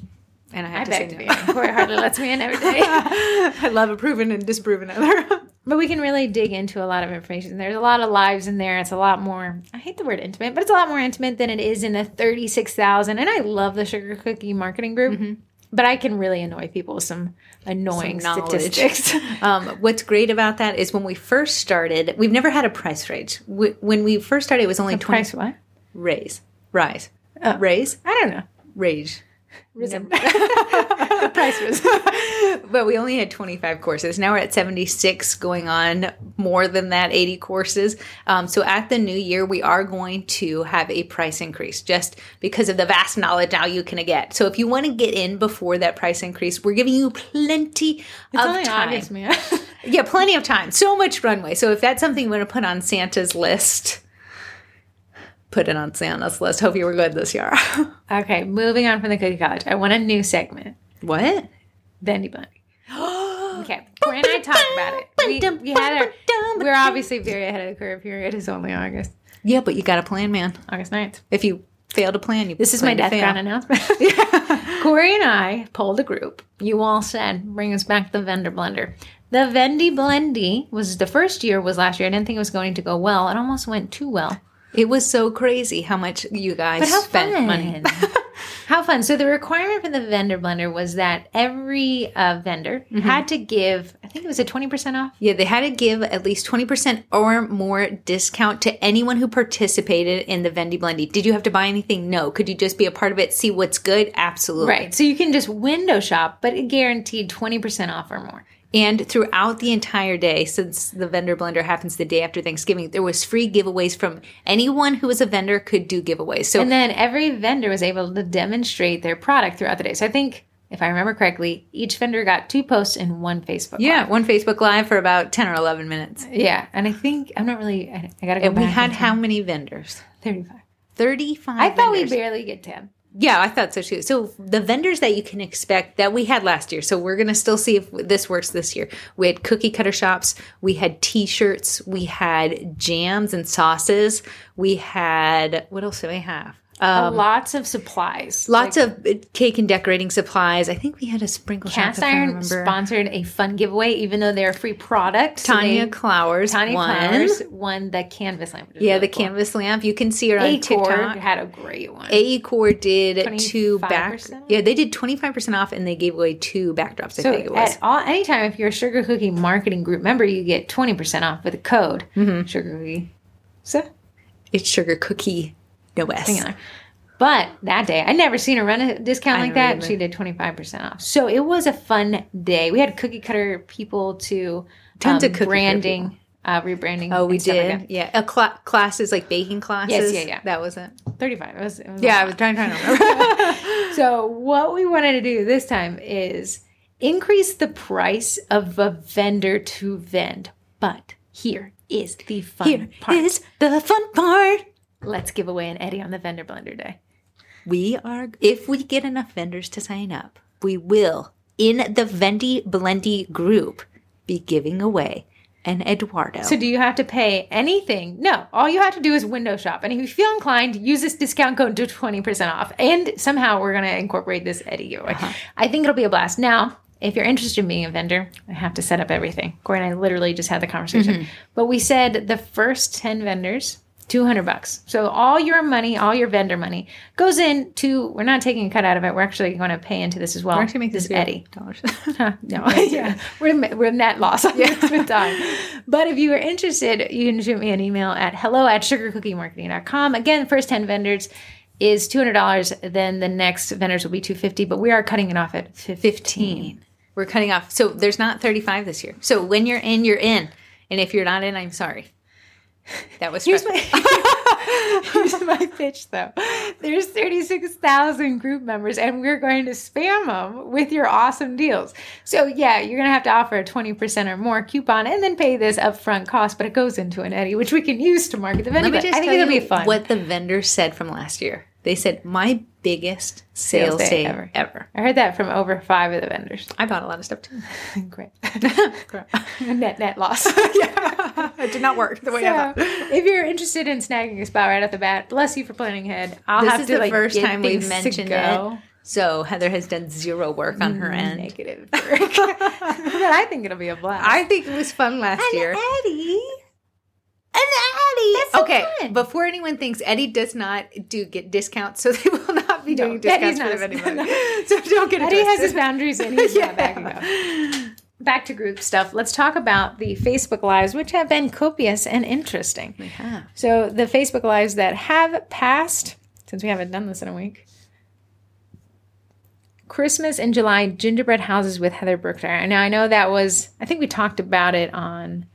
Speaker 2: And I have
Speaker 1: I
Speaker 2: to
Speaker 1: beg
Speaker 2: say
Speaker 1: to
Speaker 2: no.
Speaker 1: be. Corey hardly lets me in every day. *laughs*
Speaker 2: I love a proven and disproven other.
Speaker 1: But we can really dig into a lot of information. There's a lot of lives in there. It's a lot more, I hate the word intimate, but it's a lot more intimate than it is in the 36,000. And I love the Sugar Cookie Marketing Group. But I can really annoy people with some annoying
Speaker 2: Some
Speaker 1: statistics. *laughs*
Speaker 2: Um, what's great about that is when we first started, we've never had a price raise. Wh- When we first started, it was only twenty
Speaker 1: Price what?
Speaker 2: raise, rise,
Speaker 1: Oh.
Speaker 2: raise,
Speaker 1: I don't know.
Speaker 2: rage.
Speaker 1: Risen. *laughs* the price was. *laughs*
Speaker 2: But we only had 25 courses. Now we're at 76, going on more than that, 80 courses. Um, so at the new year, we are going to have a price increase just because of the vast knowledge now you can get. So if you want to get in before that price increase, we're giving you plenty
Speaker 1: It's
Speaker 2: of time.
Speaker 1: August. *laughs*
Speaker 2: Yeah, plenty of time. So much runway. So if that's something you want to put on Santa's list, put it on Santa's list. Hope you were good this year. *laughs*
Speaker 1: okay, moving on from the cookie college. I want a new segment.
Speaker 2: what?
Speaker 1: Bendy Bundy. *gasps* Okay, Corey and I talked about it. We, we had our, we're obviously very ahead of the curve here. It is only August,
Speaker 2: Yeah, but you got a plan, man.
Speaker 1: August 9th.
Speaker 2: If you fail to plan, you
Speaker 1: This is my death ground announcement. *laughs* *laughs* Corey and I polled a group. You all said, bring us back the vendor blender. The Vendy Blendy was the first year was last year. I didn't think it was going to go well. It almost went too well.
Speaker 2: It was so crazy how much you guys spent
Speaker 1: fun.
Speaker 2: money. *laughs*
Speaker 1: how fun. So the requirement for the vendor blender was that every uh, vendor
Speaker 2: Mm-hmm.
Speaker 1: had to give, I think it was a 20% off.
Speaker 2: Yeah, they had to give at least 20% or more discount to anyone who participated in the Vendy Blendy. Did you have to buy anything? No. Could you just be a part of it, see what's good? Absolutely.
Speaker 1: Right. So you can just window shop, but it guaranteed 20% off or more.
Speaker 2: And throughout the entire day, since the vendor blender happens the day after Thanksgiving, there was free giveaways from anyone who was a vendor could do giveaways. So
Speaker 1: And then every vendor was able to demonstrate their product throughout the day. So I think, if I remember correctly, each vendor got two posts and one Facebook.
Speaker 2: yeah,
Speaker 1: Live.
Speaker 2: one Facebook Live for about 10 or 11 minutes.
Speaker 1: Yeah. And I think, I'm not really, I, I got to go
Speaker 2: And we had
Speaker 1: and
Speaker 2: how many vendors?
Speaker 1: 35.
Speaker 2: 35
Speaker 1: I thought
Speaker 2: vendors.
Speaker 1: we barely get 10.
Speaker 2: Yeah, I thought so too. So the vendors that you can expect that we had last year. So we're gonna still see if this works this year. We had cookie cutter shops. We had T-shirts. We had jams and sauces. We had what else do we have? Um,
Speaker 1: lots of supplies.
Speaker 2: lots of uh, cake and decorating supplies. I think we had a sprinkle shop.
Speaker 1: Cast
Speaker 2: I
Speaker 1: Iron sponsored a fun giveaway, even though they're a free product. So
Speaker 2: Tanya
Speaker 1: they-
Speaker 2: Clowers.
Speaker 1: Tanya
Speaker 2: won.
Speaker 1: Flowers won the canvas lamp.
Speaker 2: Yeah,
Speaker 1: really
Speaker 2: the
Speaker 1: cool.
Speaker 2: canvas lamp. You can see her on
Speaker 1: Acor
Speaker 2: TikTok.
Speaker 1: had a great one.
Speaker 2: AECOR did two back. Yeah, they did twenty five percent off, and they gave away two backdrops. I
Speaker 1: so
Speaker 2: think it was.
Speaker 1: at all, anytime if you're a Sugar Cookie Marketing Group member, you get 20% off with a code
Speaker 2: Mm-hmm.
Speaker 1: Sugar Cookie. So,
Speaker 2: It's sugar cookie, no S.
Speaker 1: singular. But that day, I never seen her run a discount like that.
Speaker 2: either.
Speaker 1: She did 25% off. So it was a fun day. We had cookie cutter people to
Speaker 2: Tons
Speaker 1: um,
Speaker 2: of cookie
Speaker 1: branding, uh, rebranding.
Speaker 2: Oh, we
Speaker 1: stuff like
Speaker 2: did. yeah, a cla- classes like baking classes.
Speaker 1: Yes, yeah, yeah.
Speaker 2: That was it.
Speaker 1: 35. It was, it was
Speaker 2: Yeah, I was trying, trying to *laughs* remember. *laughs*
Speaker 1: So what we wanted to do this time is increase the price of a vendor to vend. But here is the fun
Speaker 2: Here
Speaker 1: part.
Speaker 2: is the fun part.
Speaker 1: Let's give away an Eddie on the vendor blender day.
Speaker 2: We are, if we get enough vendors to sign up, we will, in the Vendy Blendy group, be giving away an Eduardo.
Speaker 1: So do you have to pay anything? No. All you have to do is window shop. And if you feel inclined, use this discount code to 20% off. And somehow we're going to incorporate this Eddie giveaway. Uh-huh. I think it'll be a blast. Now, if you're interested in being a vendor, I have to set up everything. Corey and I literally just had the conversation. Mm-hmm. But we said the first 10 vendors, 200 bucks. So all your money, all your vendor money goes into, we're not taking a cut out of it. We're actually going to pay into this as well.
Speaker 2: Aren't you making
Speaker 1: this Eddie.
Speaker 2: dollars? *laughs* *laughs*
Speaker 1: Huh, no, *laughs* yeah, we're we're net loss on this with time. But if you are interested, you can shoot me an email at hello at sugarcookiemarketing.com. Again, first ten vendors is two hundred dollars. Then the next vendors will be two fifty. But we are cutting it off at fifteen.
Speaker 2: We're cutting off. So there's not 35 this year. So when you're in, you're in. And if you're not in, I'm sorry. That was
Speaker 1: Here's my *laughs* here's my pitch though. There's thirty six thousand group members, and we're going to spam them with your awesome deals. So yeah, you're gonna have to offer a twenty percent or more coupon, and then pay this upfront cost. But it goes into an Eddie, which we can use to market the vendor.
Speaker 2: Let me just
Speaker 1: I think it'll be fun.
Speaker 2: what the vendor said from last year. They said, my biggest sales,
Speaker 1: Sales day
Speaker 2: day,
Speaker 1: ever."
Speaker 2: ever.
Speaker 1: I heard that from over five of the vendors.
Speaker 2: I bought a lot of stuff too. *laughs*
Speaker 1: Great. *laughs* net net loss. *laughs* yeah.
Speaker 2: it did not work the way I
Speaker 1: So,
Speaker 2: thought.
Speaker 1: if you're interested in snagging a spot right off the bat, bless you for planning ahead. I'll
Speaker 2: This
Speaker 1: have
Speaker 2: is
Speaker 1: to
Speaker 2: the
Speaker 1: like
Speaker 2: first time we've mentioned it. So Heather has done zero work on her end.
Speaker 1: Negative. work. but I think it'll be a blast.
Speaker 2: I think it was fun last year.
Speaker 1: Eddie.
Speaker 2: An Eddie.
Speaker 1: So
Speaker 2: okay,
Speaker 1: fun.
Speaker 2: before anyone thinks Eddie does not do get discounts, so *laughs* they will not be doing *laughs*
Speaker 1: No,
Speaker 2: discounts for vending
Speaker 1: no.
Speaker 2: So don't get
Speaker 1: Eddie has his boundaries and *laughs* he's
Speaker 2: Yeah.
Speaker 1: not backing up. Back to group stuff. Let's talk about the Facebook Lives, which have been copious and interesting.
Speaker 2: We have.
Speaker 1: So the Facebook Lives that have passed, since we haven't done this in a week. Christmas in July, gingerbread houses with Heather Brookshire. Now I know that was I think we talked about it on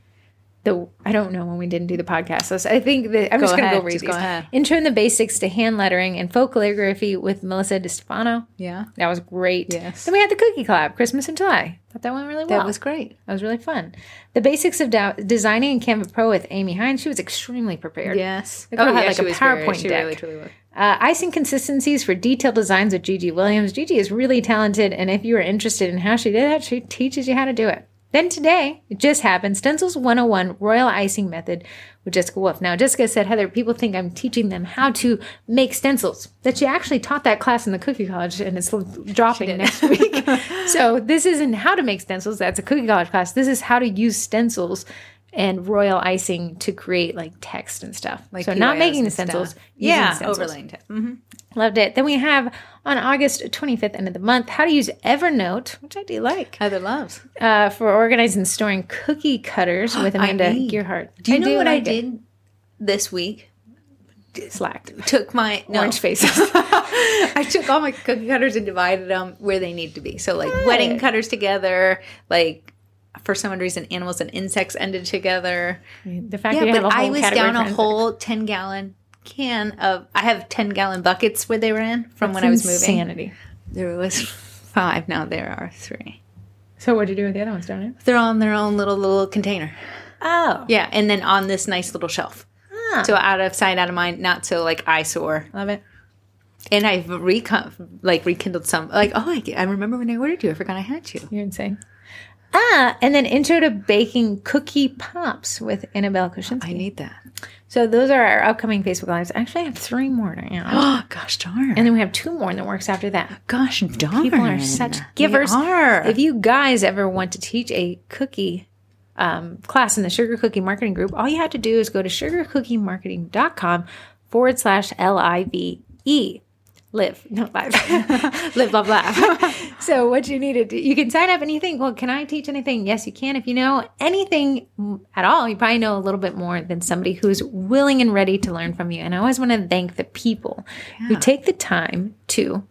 Speaker 1: the I don't know when we didn't do the podcast. So I think that I'm
Speaker 2: Go
Speaker 1: just gonna go read
Speaker 2: just
Speaker 1: these.
Speaker 2: go ahead.
Speaker 1: Intro in the basics to hand lettering and folk calligraphy with Melissa DiStefano.
Speaker 2: Yeah.
Speaker 1: That was great.
Speaker 2: Yes.
Speaker 1: Then we had the cookie collab, Christmas in July. Thought that went really well.
Speaker 2: That was great.
Speaker 1: That was really fun. The basics of da- designing in Canva Pro with Amy Hines. She was extremely prepared.
Speaker 2: Yes.
Speaker 1: The girl had, like,
Speaker 2: she
Speaker 1: a PowerPoint
Speaker 2: she
Speaker 1: deck.
Speaker 2: really, truly was.
Speaker 1: Uh, icing consistencies for detailed designs with Gigi Williams. Gigi is really talented, and if you are interested in how she did that, she teaches you how to do it. Then today, it just happened, Stencils 101 Royal Icing Method with Jessica Wolf. Now, Jessica said, Heather, people think I'm teaching them how to make stencils. That she actually taught that class in the Cookie College, and it's dropping next week. *laughs* so this isn't how to make stencils. That's a Cookie College class. This is how to use stencils and royal icing to create like text and stuff.
Speaker 2: Like
Speaker 1: so not making the stencils. using
Speaker 2: Yeah,
Speaker 1: stencils.
Speaker 2: overlaying it. hmm
Speaker 1: Loved it. Then we have on August 25th, end of the month, how to use Evernote, which I do like,
Speaker 2: Heather loves.
Speaker 1: uh, for organizing and storing cookie cutters *gasps* with Amanda. Gearhart.
Speaker 2: Do you know what I
Speaker 1: like it.
Speaker 2: did this week?
Speaker 1: Slacked.
Speaker 2: Took my no.
Speaker 1: Orange faces. *laughs*
Speaker 2: I took all my cookie cutters and divided them where they need to be. So like wedding cutters together, like for some reason animals and insects ended together.
Speaker 1: the fact
Speaker 2: Yeah,
Speaker 1: that
Speaker 2: but I was down a whole ten gallon can of. I have ten gallon buckets where they were in from when I was moving.
Speaker 1: Insanity.
Speaker 2: There was five. Now there are three.
Speaker 1: So what'd you do with the other ones, don't you?
Speaker 2: They're on their own little little container.
Speaker 1: Oh.
Speaker 2: Yeah, and then on this nice little shelf.
Speaker 1: Ah.
Speaker 2: So out of sight, out of mind, not so like eyesore.
Speaker 1: Love it.
Speaker 2: And I've recon- like rekindled some. Like oh, I, I remember when I ordered you. I forgot I had you.
Speaker 1: You're insane. Ah, and then intro to baking cookie pops with Annabelle Kuczynski.
Speaker 2: I need that.
Speaker 1: so those are our upcoming Facebook Lives. Actually, I have three more now.
Speaker 2: Oh *gasps* gosh darn.
Speaker 1: and then we have two more in the works after that.
Speaker 2: gosh darn.
Speaker 1: People are such givers.
Speaker 2: They are.
Speaker 1: If you guys ever want to teach a cookie um, class in the Sugar Cookie Marketing Group, all you have to do is go to sugarcookiemarketing.com forward slash L I V E. Live, not *laughs* live. Live, love, laugh. so, what you need to do, you can sign up and you think, well, can I teach anything? Yes, you can. If you know anything at all, you probably know a little bit more than somebody who's willing and ready to learn from you. And I always want to thank the people who take the time to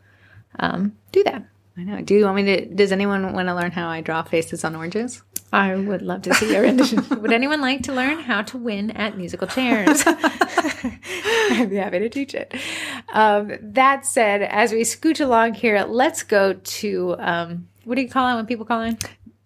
Speaker 1: um, do that.
Speaker 2: I know. Do you want me to? Does anyone want to learn how I draw faces on oranges?
Speaker 1: I would love to see your rendition. *laughs* would anyone like to learn how to win at musical chairs? *laughs* I'd be happy to teach it. Um, that said, as we scooch along here, let's go to um, what do you call it when people call in?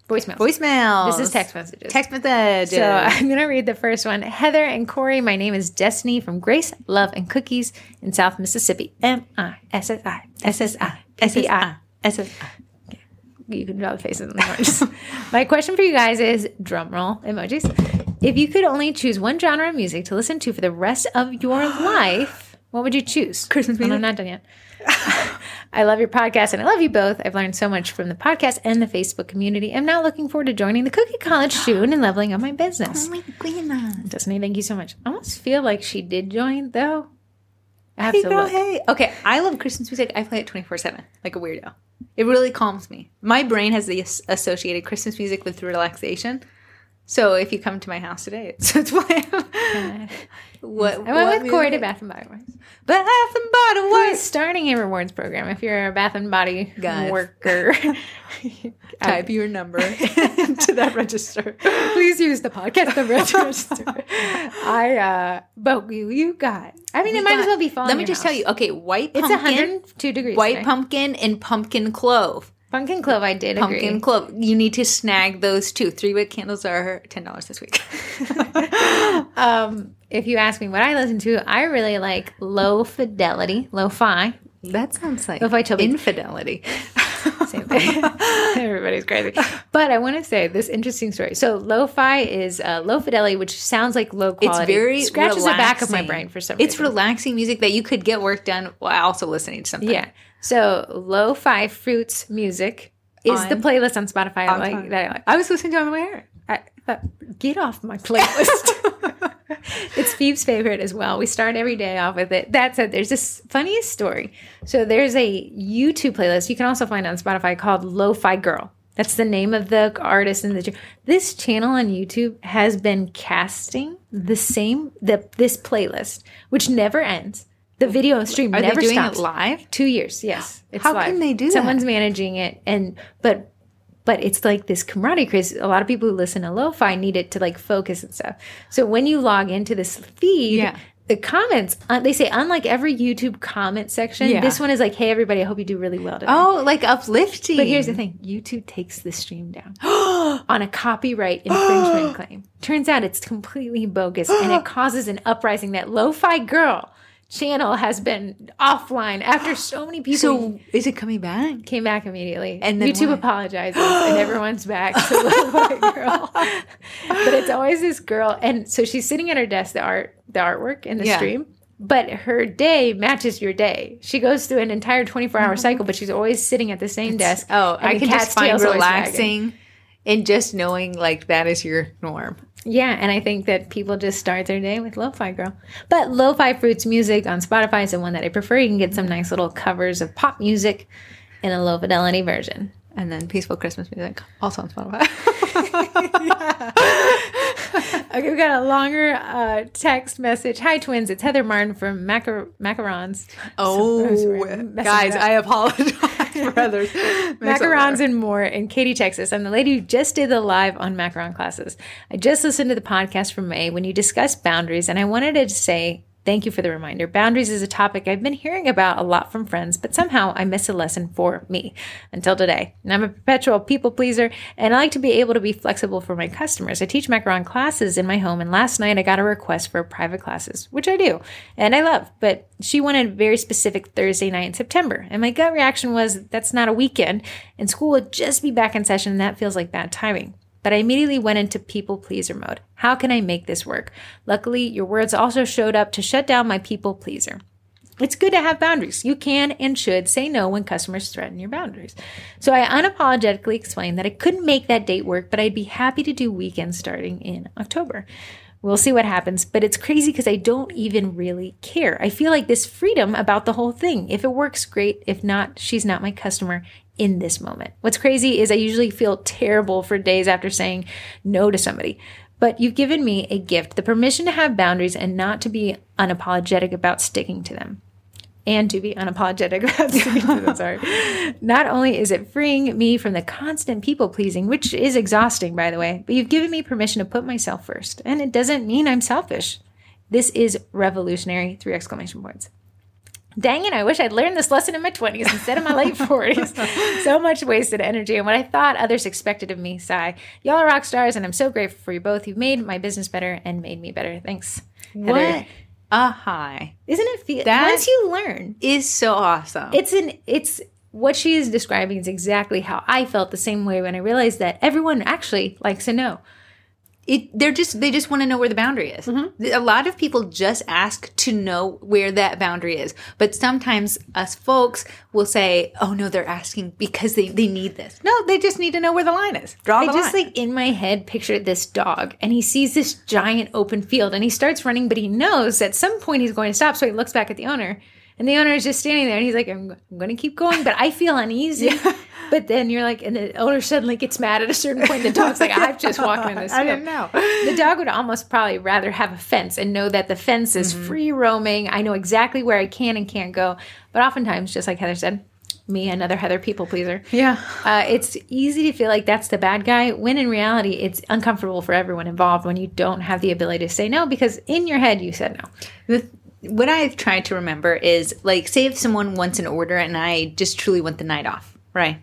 Speaker 1: Voicemails.
Speaker 2: Voicemail.
Speaker 1: This is text messages.
Speaker 2: Text message.
Speaker 1: So *laughs* I'm going to read the first one. Heather and Corey, my name is Destiny from Grace, Love, and Cookies in South Mississippi. M I S S I S S I S E I S S I. Ah, you can draw the faces on the *laughs* oranges. my question for you guys is drum roll emojis. If you could only choose one genre of music to listen to for the rest of your *gasps* life, what would you choose?
Speaker 2: Christmas music.
Speaker 1: I'm not done yet. *laughs* I love your podcast and I love you both. I've learned so much from the podcast and the Facebook community. I'm now looking forward to joining the Cookie College *gasps* soon and leveling up my business.
Speaker 2: Oh my goodness.
Speaker 1: Destiny, thank you so much. I almost feel like she did join though. I have
Speaker 2: Hey,
Speaker 1: to
Speaker 2: girl,
Speaker 1: look.
Speaker 2: hey. Okay, I love Christmas music. I play it 24 7, like a weirdo. It really calms me. My brain has associated Christmas music with relaxation. So if you come to my house today, it's, *laughs* it's playing. what,
Speaker 1: I went with Corey to Bath and Body Works.
Speaker 2: Bath and Body
Speaker 1: We're
Speaker 2: Works.
Speaker 1: starting a rewards program. If you're a Bath and Body
Speaker 2: Guys.
Speaker 1: worker, *laughs* *laughs*
Speaker 2: Type your number into that register.
Speaker 1: please use the podcast to register. I uh, but you, you got. I mean, it might as well be fall.
Speaker 2: Let me just
Speaker 1: house.
Speaker 2: tell you. Okay, white pumpkin.
Speaker 1: It's
Speaker 2: pumpkin,
Speaker 1: 102 degrees.
Speaker 2: white
Speaker 1: today.
Speaker 2: pumpkin, and pumpkin clove.
Speaker 1: Pumpkin clove. I did
Speaker 2: Pumpkin
Speaker 1: agree.
Speaker 2: clove. You need to snag those two. Three wick candles are ten dollars this week. *laughs*
Speaker 1: Um, if you ask me what I listen to, I really like low fidelity, lo-fi.
Speaker 2: that sounds like
Speaker 1: Lo-fi
Speaker 2: infidelity. *laughs* *laughs*
Speaker 1: Same thing. *laughs* Everybody's crazy. But I want to say this interesting story. So lo-fi is uh, low fidelity, which sounds like low quality.
Speaker 2: It's very
Speaker 1: scratches the back of my brain for some
Speaker 2: It's
Speaker 1: reason.
Speaker 2: relaxing music that you could get work done while also listening to something.
Speaker 1: Yeah. So lo-fi fruits music is the playlist on Spotify I like that I like.
Speaker 2: I was listening to it on the way here.
Speaker 1: I thought, get off my playlist. *laughs* it's Phoebe's favorite as well. We start every day off with it. That said, there's this funniest story. So there's a YouTube playlist you can also find on Spotify called Lo-Fi Girl. That's the name of the artist and the this channel on YouTube has been casting the same the this playlist, which never ends. The video stream
Speaker 2: Are
Speaker 1: never
Speaker 2: they doing
Speaker 1: stops.
Speaker 2: it live?
Speaker 1: Two years, yes. It's
Speaker 2: How
Speaker 1: live.
Speaker 2: can they do that?
Speaker 1: Someone's managing it, and but but it's like this camaraderie because a lot of people who listen to lo-fi need it to like focus and stuff. So when you log into this feed,
Speaker 2: Yeah.
Speaker 1: the comments uh, they say unlike every YouTube comment section,
Speaker 2: Yeah.
Speaker 1: this one is like, "Hey everybody, I hope you do really well today."
Speaker 2: Oh, like uplifting.
Speaker 1: But here's the thing YouTube takes the stream down *gasps* on a copyright infringement *gasps* claim. Turns out it's completely bogus and it *gasps* causes an uprising that Lo Fi Girl channel has been offline after so many *gasps* people
Speaker 2: So is it coming back?
Speaker 1: came back immediately.
Speaker 2: And then
Speaker 1: YouTube
Speaker 2: what?
Speaker 1: apologizes and *gasps* everyone's back to Lo Fi Girl. but it's always this girl. And so she's sitting at her desk, the art, the artwork in the
Speaker 2: Yeah.
Speaker 1: stream. But her day matches your day. She goes through an entire 24 hour mm-hmm. cycle, but she's always sitting at the same desk.
Speaker 2: Oh, I can just find
Speaker 1: tail's always wagging.
Speaker 2: relaxing and just knowing like that is your norm.
Speaker 1: Yeah, and I think that people just start their day with Lo-Fi Girl. But Lo-Fi Fruits music on Spotify is the one that I prefer. You can get some nice little covers of pop music in a low fidelity version.
Speaker 2: And then peaceful Christmas music, also on Spotify. *laughs* *laughs* *laughs*
Speaker 1: Okay, we got a longer uh, text message. Hi, twins. It's Heather Martin from Macar- Macarons. *laughs*
Speaker 2: oh, guys. I apologize *laughs* for others. *laughs*
Speaker 1: Macarons and more in Katy, Texas. I'm the lady who just did the live on macaron classes. I just listened to the podcast from May when you discussed boundaries, and I wanted to say thank you for the reminder. Boundaries is a topic I've been hearing about a lot from friends, but somehow I miss a lesson for me until today. And I'm a perpetual people pleaser, and I like to be able to be flexible for my customers. I teach macaron classes in my home, and last night I got a request for private classes, which I do, and I love, but she wanted a very specific Thursday night in September. And my gut reaction was that's not a weekend, and school would just be back in session, and that feels like bad timing. But I immediately went into people pleaser mode. How can I make this work? Luckily, your words also showed up to shut down my people pleaser. It's good to have boundaries. You can and should say no when customers threaten your boundaries. So I unapologetically explained that I couldn't make that date work, but I'd be happy to do weekends starting in October. We'll see what happens, but it's crazy because I don't even really care. I feel like this freedom about the whole thing. If it works, great. If not, she's not my customer in this moment. What's crazy is I usually feel terrible for days after saying no to somebody. But you've given me a gift, the permission to have boundaries and not to be unapologetic about sticking to them and to be unapologetic about *laughs* them. Sorry. Not only is it freeing me from the constant people pleasing, which is exhausting, by the way, but you've given me permission to put myself first. And it doesn't mean I'm selfish. This is revolutionary. Three exclamation points. Dang it, I wish I'd learned this lesson in my 20s instead of my late *laughs* 40s. so much wasted energy and what I thought others expected of me. Sigh. Y'all are rock stars, and I'm so grateful for you both. You've made my business better and made me better. Thanks. Heather.
Speaker 2: A high
Speaker 1: Isn't it feel
Speaker 2: That-
Speaker 1: once you learn,
Speaker 2: is so awesome.
Speaker 1: it's an it's what she is describing is exactly how I felt the same way when I realized that everyone actually likes to know.
Speaker 2: It they're just they just want to know where the boundary is. Mm-hmm. A lot of people just ask to know where that boundary is. But sometimes us folks will say, "Oh no, they're asking because they they need this." No, they just need to know where the line is. Draw
Speaker 1: I just
Speaker 2: line.
Speaker 1: like in my head pictured this dog and he sees this giant open field and he starts running, but he knows at some point he's going to stop. So he looks back at the owner and the owner is just standing there and he's like, I'm, I'm going to keep going, but I feel uneasy. *laughs* But then you're like, and the owner suddenly gets mad at a certain point. The dog's like, I've just walked in this *laughs*
Speaker 2: I didn't know.
Speaker 1: The dog would almost probably rather have a fence and know that the fence is
Speaker 2: Mm-hmm.
Speaker 1: free roaming. I know exactly where I can and can't go. But oftentimes, just like Heather said, me, another Heather people pleaser.
Speaker 2: yeah.
Speaker 1: Uh, it's easy to feel like that's the bad guy when in reality it's uncomfortable for everyone involved when you don't have the ability to say no because in your head you said no.
Speaker 2: The, what I've tried to remember is like, say if someone wants an order and I just truly want the night off, right?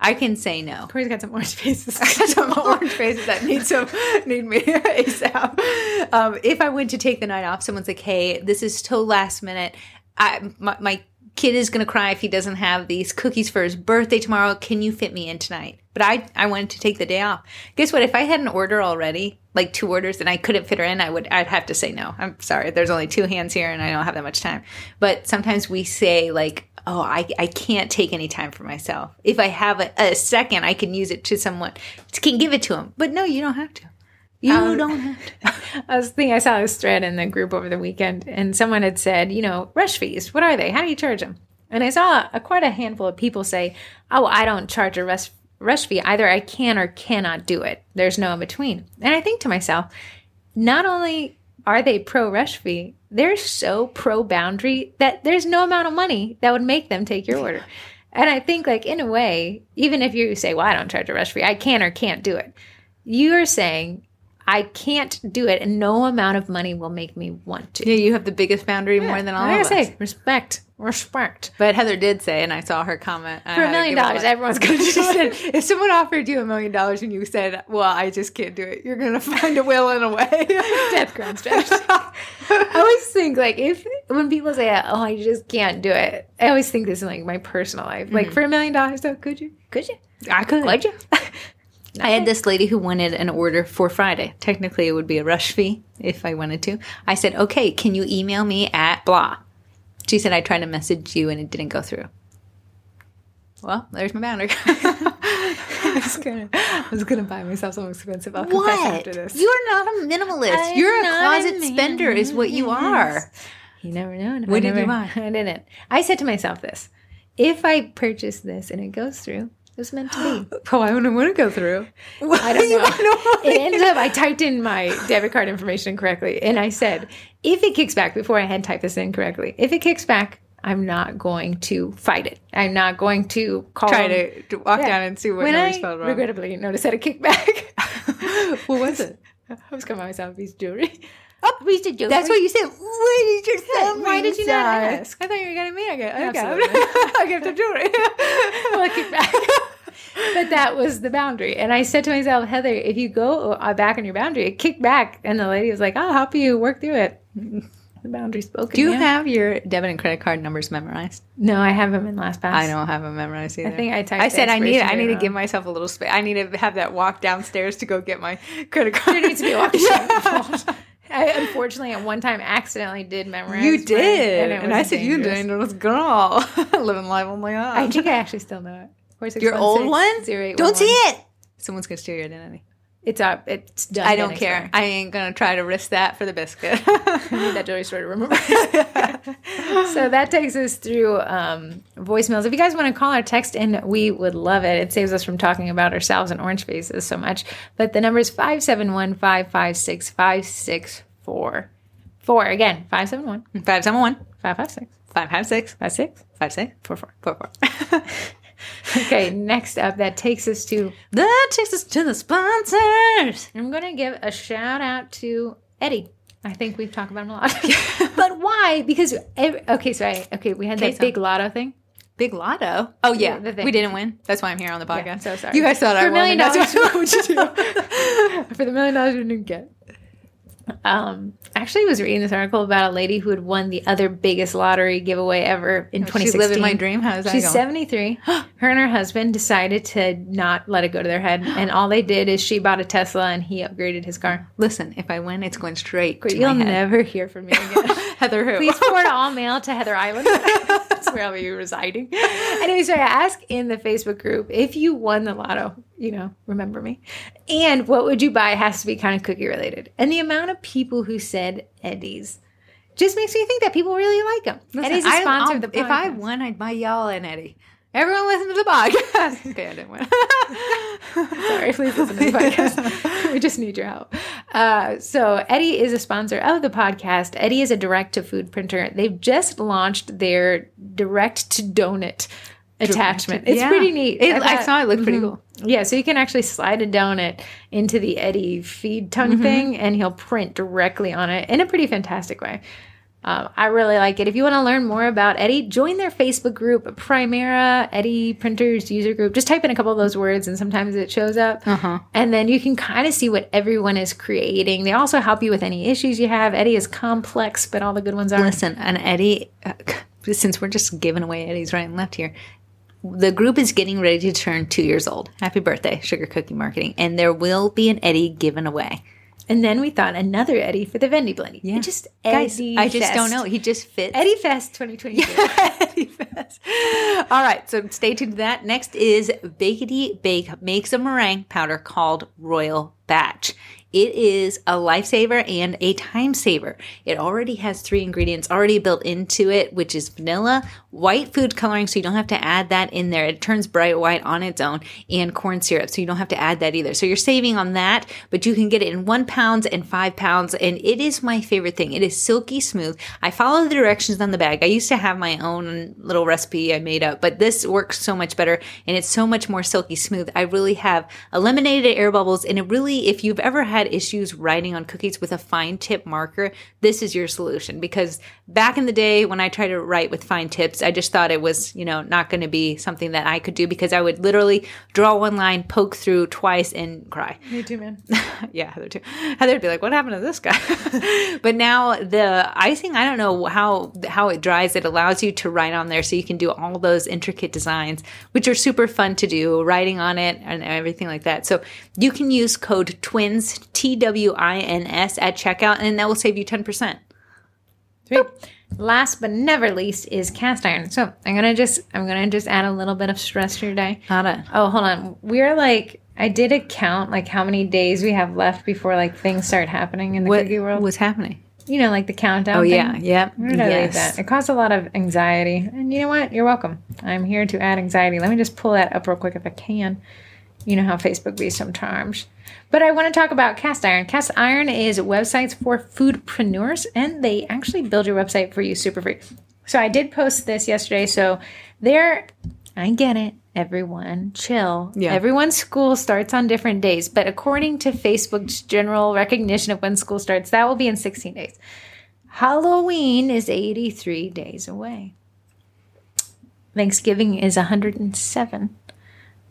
Speaker 2: I can say no.
Speaker 1: Corey's got some orange faces. *laughs*
Speaker 2: I got some orange faces that need some need me *laughs* ASAP. Um, if I went to take the night off, someone's like, "Hey, this is so last minute. I my, my kid is gonna cry if he doesn't have these cookies for his birthday tomorrow. Can you fit me in tonight?" But I I wanted to take the day off. Guess what? If I had an order already, like two orders, and I couldn't fit her in, I would I'd have to say no. I'm sorry. There's only two hands here, and I don't have that much time. But sometimes we say like. Oh, I, I can't take any time for myself. If I have a, a second, I can use it to someone, can give it to them. But no, you don't have to. You
Speaker 1: Um,
Speaker 2: don't have to. *laughs*
Speaker 1: I was thinking, I saw this thread in the group over the weekend, and someone had said, you know, rush fees, what are they? How do you charge them? And I saw a, quite a handful of people say, oh, I don't charge a rush, rush fee. Either I can or cannot do it. There's no in between. And I think to myself, not only are they pro rush fee, they're so pro boundary that there's no amount of money that would make them take your order. And I think, like, in a way, even if you say, well, I don't charge a rush fee, I can or can't do it, you are saying, I can't do it, and no amount of money will make me want to.
Speaker 2: Yeah, you have the biggest boundary more than all
Speaker 1: I
Speaker 2: of us.
Speaker 1: say, respect, respect.
Speaker 2: But Heather did say, and I saw her comment
Speaker 1: For a million dollars, everyone's going to
Speaker 2: She said, if someone offered you a million dollars and you said, "Well, I just can't do it," you're gonna find a will and a way. *laughs*
Speaker 1: Death strategy. I always think like if when people say, "Oh, I just can't do it," I always think this in like my personal life. Like mm-hmm. for a million dollars, though, could you? Could you?
Speaker 2: I could.
Speaker 1: Would you? *laughs*
Speaker 2: I had this lady who wanted an order for Friday. Technically, it would be a rush fee if I wanted to. I said, "Okay, can you email me at blah?" She said, "I tried to message you and it didn't go through." Well, there's my boundary. *laughs*
Speaker 1: I was gonna, I was gonna buy myself something expensive. I'll
Speaker 2: what?
Speaker 1: after this.
Speaker 2: You're not a minimalist.
Speaker 1: I'm
Speaker 2: You're a closet spender, is what you are.
Speaker 1: You never know.
Speaker 2: What
Speaker 1: I
Speaker 2: did you
Speaker 1: never-
Speaker 2: buy? *laughs*
Speaker 1: I didn't. I said to myself this: if I purchase this and it goes through, was meant to be. *gasps*
Speaker 2: Oh, I wouldn't want to go through. *laughs*
Speaker 1: I don't *laughs* know. *laughs* it ended up I typed in my debit card information correctly, and I said, if it kicks back before I had typed this in correctly, if it kicks back, I'm not going to fight it. I'm not going to call
Speaker 2: Try to, to walk
Speaker 1: Yeah.
Speaker 2: down and see what
Speaker 1: when I
Speaker 2: spelled wrong.
Speaker 1: regrettably noticed that it kicked back.
Speaker 2: what was it?
Speaker 1: I was going to buy myself a piece of jewelry. Oh, piece of jewelry.
Speaker 2: That's what you said. What did you say?
Speaker 1: why did you not ask?
Speaker 2: I thought you were getting me. I get
Speaker 1: Absolutely.
Speaker 2: a gift of jewelry.
Speaker 1: well, it kicked back. but that was the boundary. And I said to myself, Heather, if you go uh, back on your boundary, it kicked back. And the lady was like, I'll help you work through it. *laughs* The boundary spoken.
Speaker 2: Do you
Speaker 1: yeah.
Speaker 2: have your debit and credit card numbers memorized?
Speaker 1: No, I have them in LastPass.
Speaker 2: I don't have them memorized either.
Speaker 1: I think I typed
Speaker 2: I said I need.
Speaker 1: expiration
Speaker 2: I need to give myself a little space. I need to have that walk downstairs to go get my credit card.
Speaker 1: There needs to be a walk *laughs* *laughs* I unfortunately at one time accidentally did memorize.
Speaker 2: You did,
Speaker 1: it
Speaker 2: and, I
Speaker 1: was
Speaker 2: said you
Speaker 1: dangerous.
Speaker 2: doing this girl *laughs* living life on my own.
Speaker 1: I think I actually still know it. Four, six,
Speaker 2: your
Speaker 1: one,
Speaker 2: old
Speaker 1: six,
Speaker 2: one.
Speaker 1: zero, eight,
Speaker 2: Don't
Speaker 1: one,
Speaker 2: see
Speaker 1: one.
Speaker 2: it. Someone's gonna steal your identity.
Speaker 1: It's up. It's done.
Speaker 2: I don't care. I ain't gonna try to risk that for the biscuit.
Speaker 1: I *laughs* *laughs* need that jewelry store to remember. *laughs* so that takes us through um, voicemails. If you guys want to call or text in, we would love it. It saves us from talking about ourselves and orange faces so much. But the number is 571 556 564. Four. Again, 571
Speaker 2: Five seven one
Speaker 1: 556
Speaker 2: five five six
Speaker 1: 56
Speaker 2: five six
Speaker 1: 44. Okay, next up, that takes us to.
Speaker 2: that takes us to the sponsors.
Speaker 1: I'm going to give a shout out to Eddie. I think we've talked about him a lot. *laughs* but why? Because, every, okay, so I, okay, we had that
Speaker 2: so-
Speaker 1: big lotto thing.
Speaker 2: Big Lotto. Oh yeah,
Speaker 1: Yeah, the thing.
Speaker 2: we didn't win. That's why I'm here on the podcast.
Speaker 1: Yeah, so sorry.
Speaker 2: You guys thought
Speaker 1: For
Speaker 2: I
Speaker 1: a million
Speaker 2: won. and
Speaker 1: dollars, what would you do? *laughs* For the million dollars you didn't get. Um, actually, was reading this article about a lady who had won the other biggest lottery giveaway ever in
Speaker 2: She's
Speaker 1: 2016.
Speaker 2: living my dream. How is that
Speaker 1: She's
Speaker 2: going?
Speaker 1: 73. *gasps* her and her husband decided to not let it go to their head, *gasps* and all they did is she bought a Tesla and he upgraded his car.
Speaker 2: Listen, if I win, it's going straight. To
Speaker 1: You'll
Speaker 2: my head.
Speaker 1: never hear from me again. *laughs* *laughs*
Speaker 2: Heather who?
Speaker 1: Please forward *laughs* all mail to Heather Island. *laughs* Where I'll be residing. Anyway, so I asked in the Facebook group if you won the lotto, you know, remember me. And what would you buy has to be kind of cookie related. And the amount of people who said Eddie's just makes me think that people really like them.
Speaker 2: Listen,
Speaker 1: Eddie's a
Speaker 2: I-
Speaker 1: sponsor
Speaker 2: I'll-
Speaker 1: of the podcast.
Speaker 2: If I won, I'd buy y'all and Eddie. Everyone listen to the podcast. *laughs* okay, I didn't win. *laughs*
Speaker 1: Sorry, please listen to the *laughs* podcast. we just need your help. Uh, so, Eddie is a sponsor of the podcast. Eddie is a direct to food printer. They've just launched their direct to donut attachment. It's
Speaker 2: Yeah.
Speaker 1: pretty neat.
Speaker 2: It- I
Speaker 1: thought-
Speaker 2: saw it looked pretty
Speaker 1: Mhm.
Speaker 2: cool.
Speaker 1: Yeah, so you can actually slide a donut into the Eddie feed tongue
Speaker 2: Mm-hmm.
Speaker 1: thing, and he'll print directly on it in a pretty fantastic way. Um, I really like it. If you want to learn more about Eddie, join their Facebook group, Primera Eddie Printers User Group. Just type in a couple of those words, and sometimes it shows up.
Speaker 2: Uh-huh.
Speaker 1: And then you can kind of see what everyone is creating. They also help you with any issues you have. Eddie is complex, but all the good ones are.
Speaker 2: Listen, and Eddie, uh, since we're just giving away Eddie's right and left here, the group is getting ready to turn two years old. Happy birthday, Sugar Cookie Marketing. And there will be an Eddie given away.
Speaker 1: And then we thought another Eddie for the Vendy Blendy.
Speaker 2: Yeah.
Speaker 1: Just
Speaker 2: Guys,
Speaker 1: Eddie
Speaker 2: I just
Speaker 1: Fest.
Speaker 2: don't know. He just fits.
Speaker 1: Eddie Fest 2022. *laughs*
Speaker 2: Eddie Fest. All right, so stay tuned to that. Next is Bakety Bake makes a meringue powder called Royal Batch. It is a lifesaver and a time saver. It already has three ingredients already built into it, which is vanilla, white food coloring, so you don't have to add that in there. It turns bright white on its own, and corn syrup, so you don't have to add that either. So you're saving on that, but you can get it in one pounds and five pounds, and it is my favorite thing. It is silky smooth. I follow the directions on the bag. I used to have my own little recipe I made up, but this works so much better, and it's so much more silky smooth. I really have eliminated air bubbles, and it really, if you've ever had issues writing on cookies with a fine tip marker, this is your solution. Because back in the day when I tried to write with fine tips, I just thought it was, you know, not going to be something that I could do because I would literally draw one line, poke through twice, and cry.
Speaker 1: Me too, man. *laughs*
Speaker 2: yeah, Heather too. Heather would be like, "What happened to this guy?" *laughs* but now the icing, I don't know how how it dries. It allows you to write on there, so you can do all those intricate designs, which are super fun to do, writing on it and everything like that. So you can use code TWINS T W I N S at checkout, and that will save you ten percent.
Speaker 1: Sweet. Last but never least is cast iron. So I'm gonna just I'm gonna just add a little bit of stress to your day.
Speaker 2: To?
Speaker 1: Oh, hold on. We're like I did a count like how many days we have left before like things start happening in the
Speaker 2: What
Speaker 1: cookie world.
Speaker 2: What's happening?
Speaker 1: you know, like the countdown.
Speaker 2: Oh
Speaker 1: thing.
Speaker 2: yeah, yep.
Speaker 1: Where did I leave that? It caused a lot of anxiety. And you know what? You're welcome. I'm here to add anxiety. Let me just pull that up real quick if I can. You know how Facebook be sometimes. But I want to talk about Cast Iron. Cast Iron is websites for foodpreneurs, and they actually build your website for you super free. So I did post this yesterday. So there, I get it. Everyone, chill.
Speaker 2: Yeah.
Speaker 1: Everyone's school starts on different days, but according to Facebook's general recognition of when school starts, that will be in 16 days. Halloween is 83 days away. Thanksgiving is 107.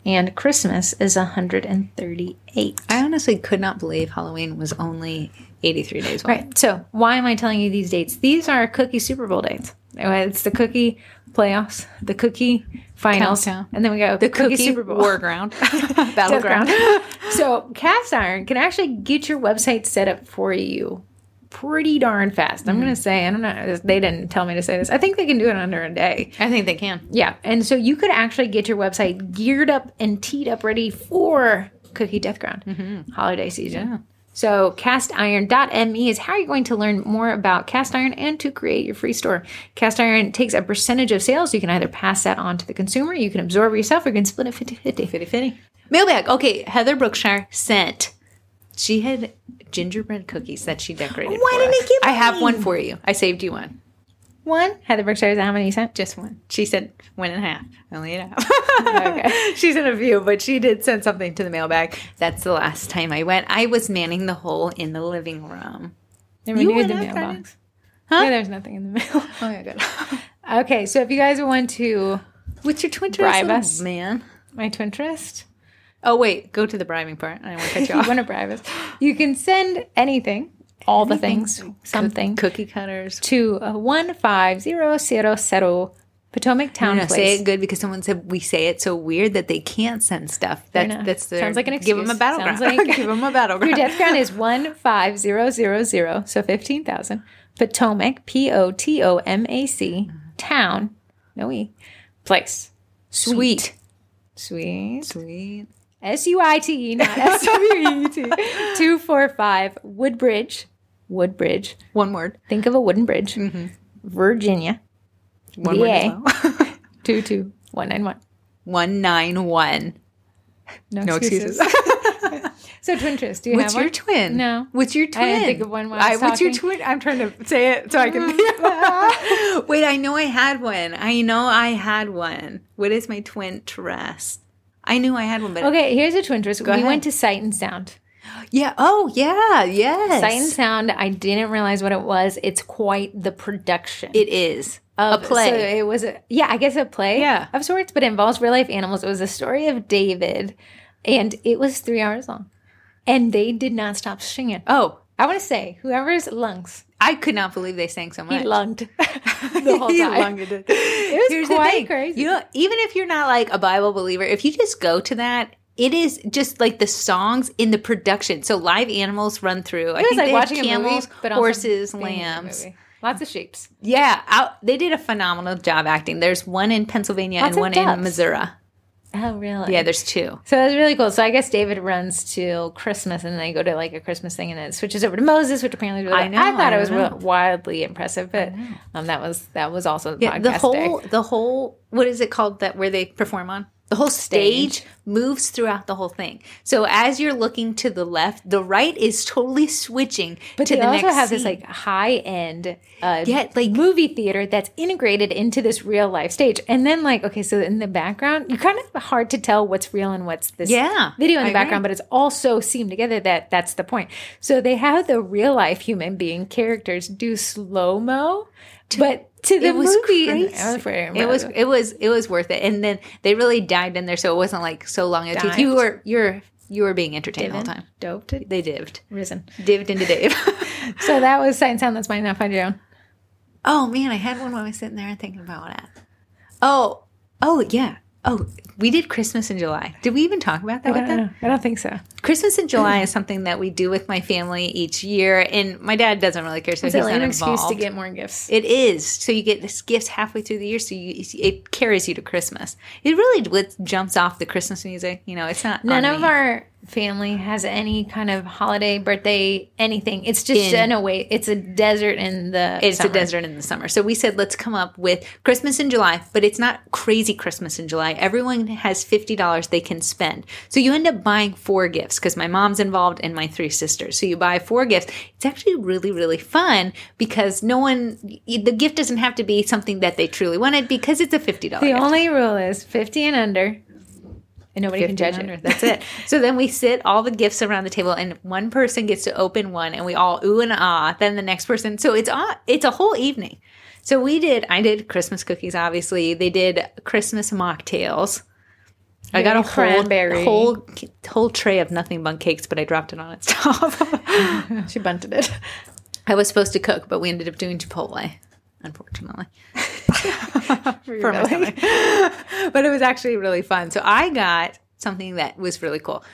Speaker 1: And Christmas is 138.
Speaker 2: I honestly could not believe Halloween was only 83 days away.
Speaker 1: Right. So, why am I telling you these dates? These are cookie Super Bowl dates. It's the cookie playoffs, the cookie finals,
Speaker 2: Countdown.
Speaker 1: and then we go
Speaker 2: The
Speaker 1: cookie,
Speaker 2: cookie
Speaker 1: Super Bowl.
Speaker 2: war *laughs* ground, *laughs* battleground.
Speaker 1: so, Cast Iron can actually get your website set up for you pretty darn fast. I'm
Speaker 2: Mm-hmm.
Speaker 1: going to say, I don't know, they didn't tell me to say this. I think they can do it under a day.
Speaker 2: I think they can.
Speaker 1: Yeah. And so you could actually get your website geared up and teed up ready for Cookie Death Ground holiday season. So castiron.me is how you're going to learn more about cast iron and to create your free store. Cast iron takes a percentage of sales. You can either pass that on to the consumer, you can absorb yourself, or you can split it 50-50.
Speaker 2: Fitty fitty. Mailbag. Okay, Heather Brookshire sent. She had gingerbread cookies that she decorated.
Speaker 1: Why didn't
Speaker 2: us.
Speaker 1: give
Speaker 2: I have one for you. I saved you one.
Speaker 1: One. Heather Brookshire, is how many you sent?
Speaker 2: Just one. She said one and a half. Only ate half.
Speaker 1: Okay. *laughs*
Speaker 2: she sent a few, but she did send something to the mailbag. That's the last time I went. I was manning the hole in the living room.
Speaker 1: They
Speaker 2: You went
Speaker 1: the mailbox.
Speaker 2: Huh?
Speaker 1: Yeah, there's nothing in the mail. *laughs*
Speaker 2: Oh yeah, good.
Speaker 1: okay, so if you guys want to
Speaker 2: What's your Twitter?
Speaker 1: Bribe us.
Speaker 2: man.
Speaker 1: my Twinterest,
Speaker 2: Oh wait, go to the bribing part. I want to cut you *laughs*
Speaker 1: you
Speaker 2: off.
Speaker 1: want to bribe us, you can send anything, all the things, something,
Speaker 2: Cookie cutters.
Speaker 1: to uh, 15000 Potomac Town
Speaker 2: No,
Speaker 1: Place.
Speaker 2: say it good because someone said we say it so weird that they can't send stuff. That's
Speaker 1: know.
Speaker 2: that's their,
Speaker 1: Sounds like an
Speaker 2: Give them a
Speaker 1: excuse.
Speaker 2: battleground.
Speaker 1: Sounds like- *laughs*
Speaker 2: give them a battleground.
Speaker 1: Your death ground is 15000, so 15,000. Potomac, P O T O M A C, town, no E, place.
Speaker 2: Sweet.
Speaker 1: Sweet.
Speaker 2: Sweet.
Speaker 1: S U I T E, not *laughs* S W E T. 245 Woodbridge, Woodbridge.
Speaker 2: One word.
Speaker 1: Think of a wooden bridge. Mm-hmm. Virginia,
Speaker 2: One word
Speaker 1: VA.
Speaker 2: well. *laughs*
Speaker 1: 22191.
Speaker 2: One nine one.
Speaker 1: No,
Speaker 2: No
Speaker 1: excuses.
Speaker 2: excuses. *laughs*
Speaker 1: so, Twinterest, do you
Speaker 2: What's
Speaker 1: have
Speaker 2: your
Speaker 1: one?
Speaker 2: twin?
Speaker 1: No.
Speaker 2: What's your twin?
Speaker 1: didn't think of one I was
Speaker 2: what's your twin? I'm trying to say it so I can. Wait, I know I had one. I know I had one. What is my twin dress? I knew I had one, but
Speaker 1: Okay, here's a Twinterest. we
Speaker 2: ahead.
Speaker 1: went to Sight and Sound.
Speaker 2: yeah. Oh, yeah. Yes.
Speaker 1: Sight and Sound, I didn't realize what it was. It's quite the production.
Speaker 2: It is a play.
Speaker 1: So it was, a, yeah, I guess a play
Speaker 2: Yeah.
Speaker 1: of sorts, but it involves real life animals. It was a story of David, and it was three hours long. And they did not stop singing.
Speaker 2: oh,
Speaker 1: I want to say, whoever's lungs,
Speaker 2: I could not believe they sang so much.
Speaker 1: he lunged *laughs* the whole
Speaker 2: He
Speaker 1: time.
Speaker 2: lunged it.
Speaker 1: was quite crazy.
Speaker 2: You know, even if you're not like a Bible believer, if you just go to that, it is just like the songs in the production. So live animals run through. I
Speaker 1: was
Speaker 2: think
Speaker 1: like watching
Speaker 2: camels,
Speaker 1: movie, but
Speaker 2: horses,
Speaker 1: being in a
Speaker 2: lambs.
Speaker 1: Lots of sheeps.
Speaker 2: Yeah, out, they did a phenomenal job acting. There's one in Pennsylvania
Speaker 1: Lots
Speaker 2: and one in Missouri.
Speaker 1: Oh, really?
Speaker 2: Yeah, there's two.
Speaker 1: So it's really cool. So I guess David runs to Christmas, and then they go to like a Christmas thing, and it switches over to Moses, which apparently really
Speaker 2: I know,
Speaker 1: I thought
Speaker 2: I
Speaker 1: it was
Speaker 2: know.
Speaker 1: wildly impressive, but um, that was that was also the
Speaker 2: Yeah,
Speaker 1: podcast
Speaker 2: the whole
Speaker 1: day.
Speaker 2: the whole what is it called that where they perform on? The whole stage, moves throughout the whole thing. So as you're looking to the left, the right is totally switching
Speaker 1: But
Speaker 2: to
Speaker 1: they
Speaker 2: the
Speaker 1: also
Speaker 2: next
Speaker 1: have this like high end, uh,
Speaker 2: Yeah, like-
Speaker 1: movie theater that's integrated into this real life stage. And then like, okay, so in the background, you kind of hard to tell what's real and what's this
Speaker 2: Yeah,
Speaker 1: video in the
Speaker 2: I
Speaker 1: background,
Speaker 2: agree.
Speaker 1: but it's also seamed together that that's the point. So they have the real life human being characters do slow mo, but to the
Speaker 2: it was
Speaker 1: movie,
Speaker 2: crazy.
Speaker 1: I was
Speaker 2: it was it was it was worth it. And then they really dived in there, so it wasn't like so long. It you were you're you were being entertained the whole time.
Speaker 1: doped,
Speaker 2: They dived,
Speaker 1: risen.
Speaker 2: dived into Dave. *laughs*
Speaker 1: So that was Sight and Sound. That's mine. Now find your own.
Speaker 2: oh man, I had one when I was sitting there thinking about that. Oh, oh yeah. Oh, we did Christmas in July. Did we even talk about that
Speaker 1: I
Speaker 2: with
Speaker 1: don't,
Speaker 2: them?
Speaker 1: know. I don't think so.
Speaker 2: Christmas in July hmm. is something that we do with my family each year, and my dad doesn't really care, so
Speaker 1: It's
Speaker 2: he's
Speaker 1: a
Speaker 2: not
Speaker 1: lame excuse to get more gifts.
Speaker 2: It is. So you get this gifts halfway through the year, so you it carries you to Christmas. It really jumps off the Christmas music. You know, it's not
Speaker 1: None
Speaker 2: on
Speaker 1: of
Speaker 2: me.
Speaker 1: our family has any kind of holiday, birthday, anything. It's just
Speaker 2: In-
Speaker 1: a way, it's a desert in the.
Speaker 2: It's
Speaker 1: summer.
Speaker 2: a desert in the summer. So we said let's come up with Christmas in July, but it's not crazy Christmas in July. Everyone has fifty dollars they can spend. So you end up buying four gifts because my mom's involved and my three sisters. So you buy four gifts. It's actually really really fun because no one the gift doesn't have to be something that they truly wanted because it's a fifty dollar.
Speaker 1: The only rule is fifty and under, and nobody can judge it.
Speaker 2: That's it. *laughs* So then we sit all the gifts around the table, and one person gets to open one, and we all ooh and ah. Then the next person. So it's a it's a whole evening. So we did. I did Christmas cookies. Obviously, they did Christmas mocktails. I got a whole
Speaker 1: Cranberry.
Speaker 2: whole whole tray of nothing but cakes, but I dropped it on its *laughs* top.
Speaker 1: She bunted it.
Speaker 2: I was supposed to cook, but we ended up doing Chipotle, unfortunately. For *laughs* but it was actually really fun. So I got something that was really cool.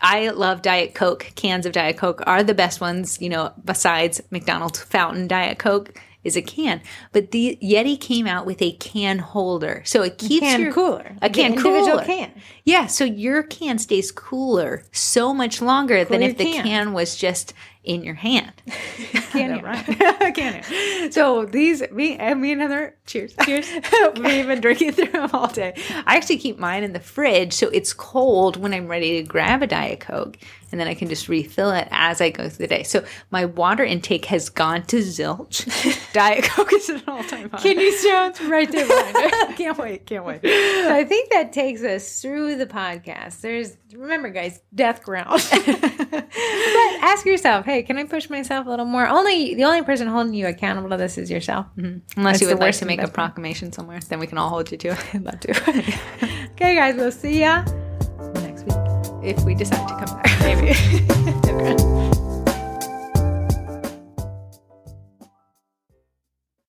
Speaker 2: I love Diet Coke. Cans of Diet Coke are the best ones, you know, besides McDonald's fountain Diet Coke is a can. But the Yeti came out with a can holder. So it keeps
Speaker 1: can
Speaker 2: your
Speaker 1: cooler.
Speaker 2: A can
Speaker 1: individual
Speaker 2: cooler.
Speaker 1: can.
Speaker 2: Yeah, so your can stays cooler so much longer than
Speaker 1: Cooler
Speaker 2: if the
Speaker 1: can.
Speaker 2: can was just in your hand. *laughs* *laughs*
Speaker 1: Can you? *laughs*
Speaker 2: Can you? So these, me and me and Heather, cheers, cheers. We've been drinking through them all day. I actually keep mine in the fridge so it's cold when I'm ready to grab a diet coke, and then I can just refill it as I go through the day. So my water intake has gone to zilch. diet coke is an all-time high.
Speaker 1: Kidney stones right there
Speaker 2: can't wait, can't wait.
Speaker 1: So I think that takes us through the podcast. There's remember, guys, death ground. *laughs* but ask yourself, hey, can I push myself a little more? Only the only person holding you accountable to this is yourself. Mm-hmm.
Speaker 2: Unless
Speaker 1: That's
Speaker 2: you would like to make a proclamation somewhere, then we can all hold you to it.
Speaker 1: I'd love to. okay, guys, we'll see ya next week.
Speaker 2: if we decide to come back.
Speaker 1: Maybe. *laughs*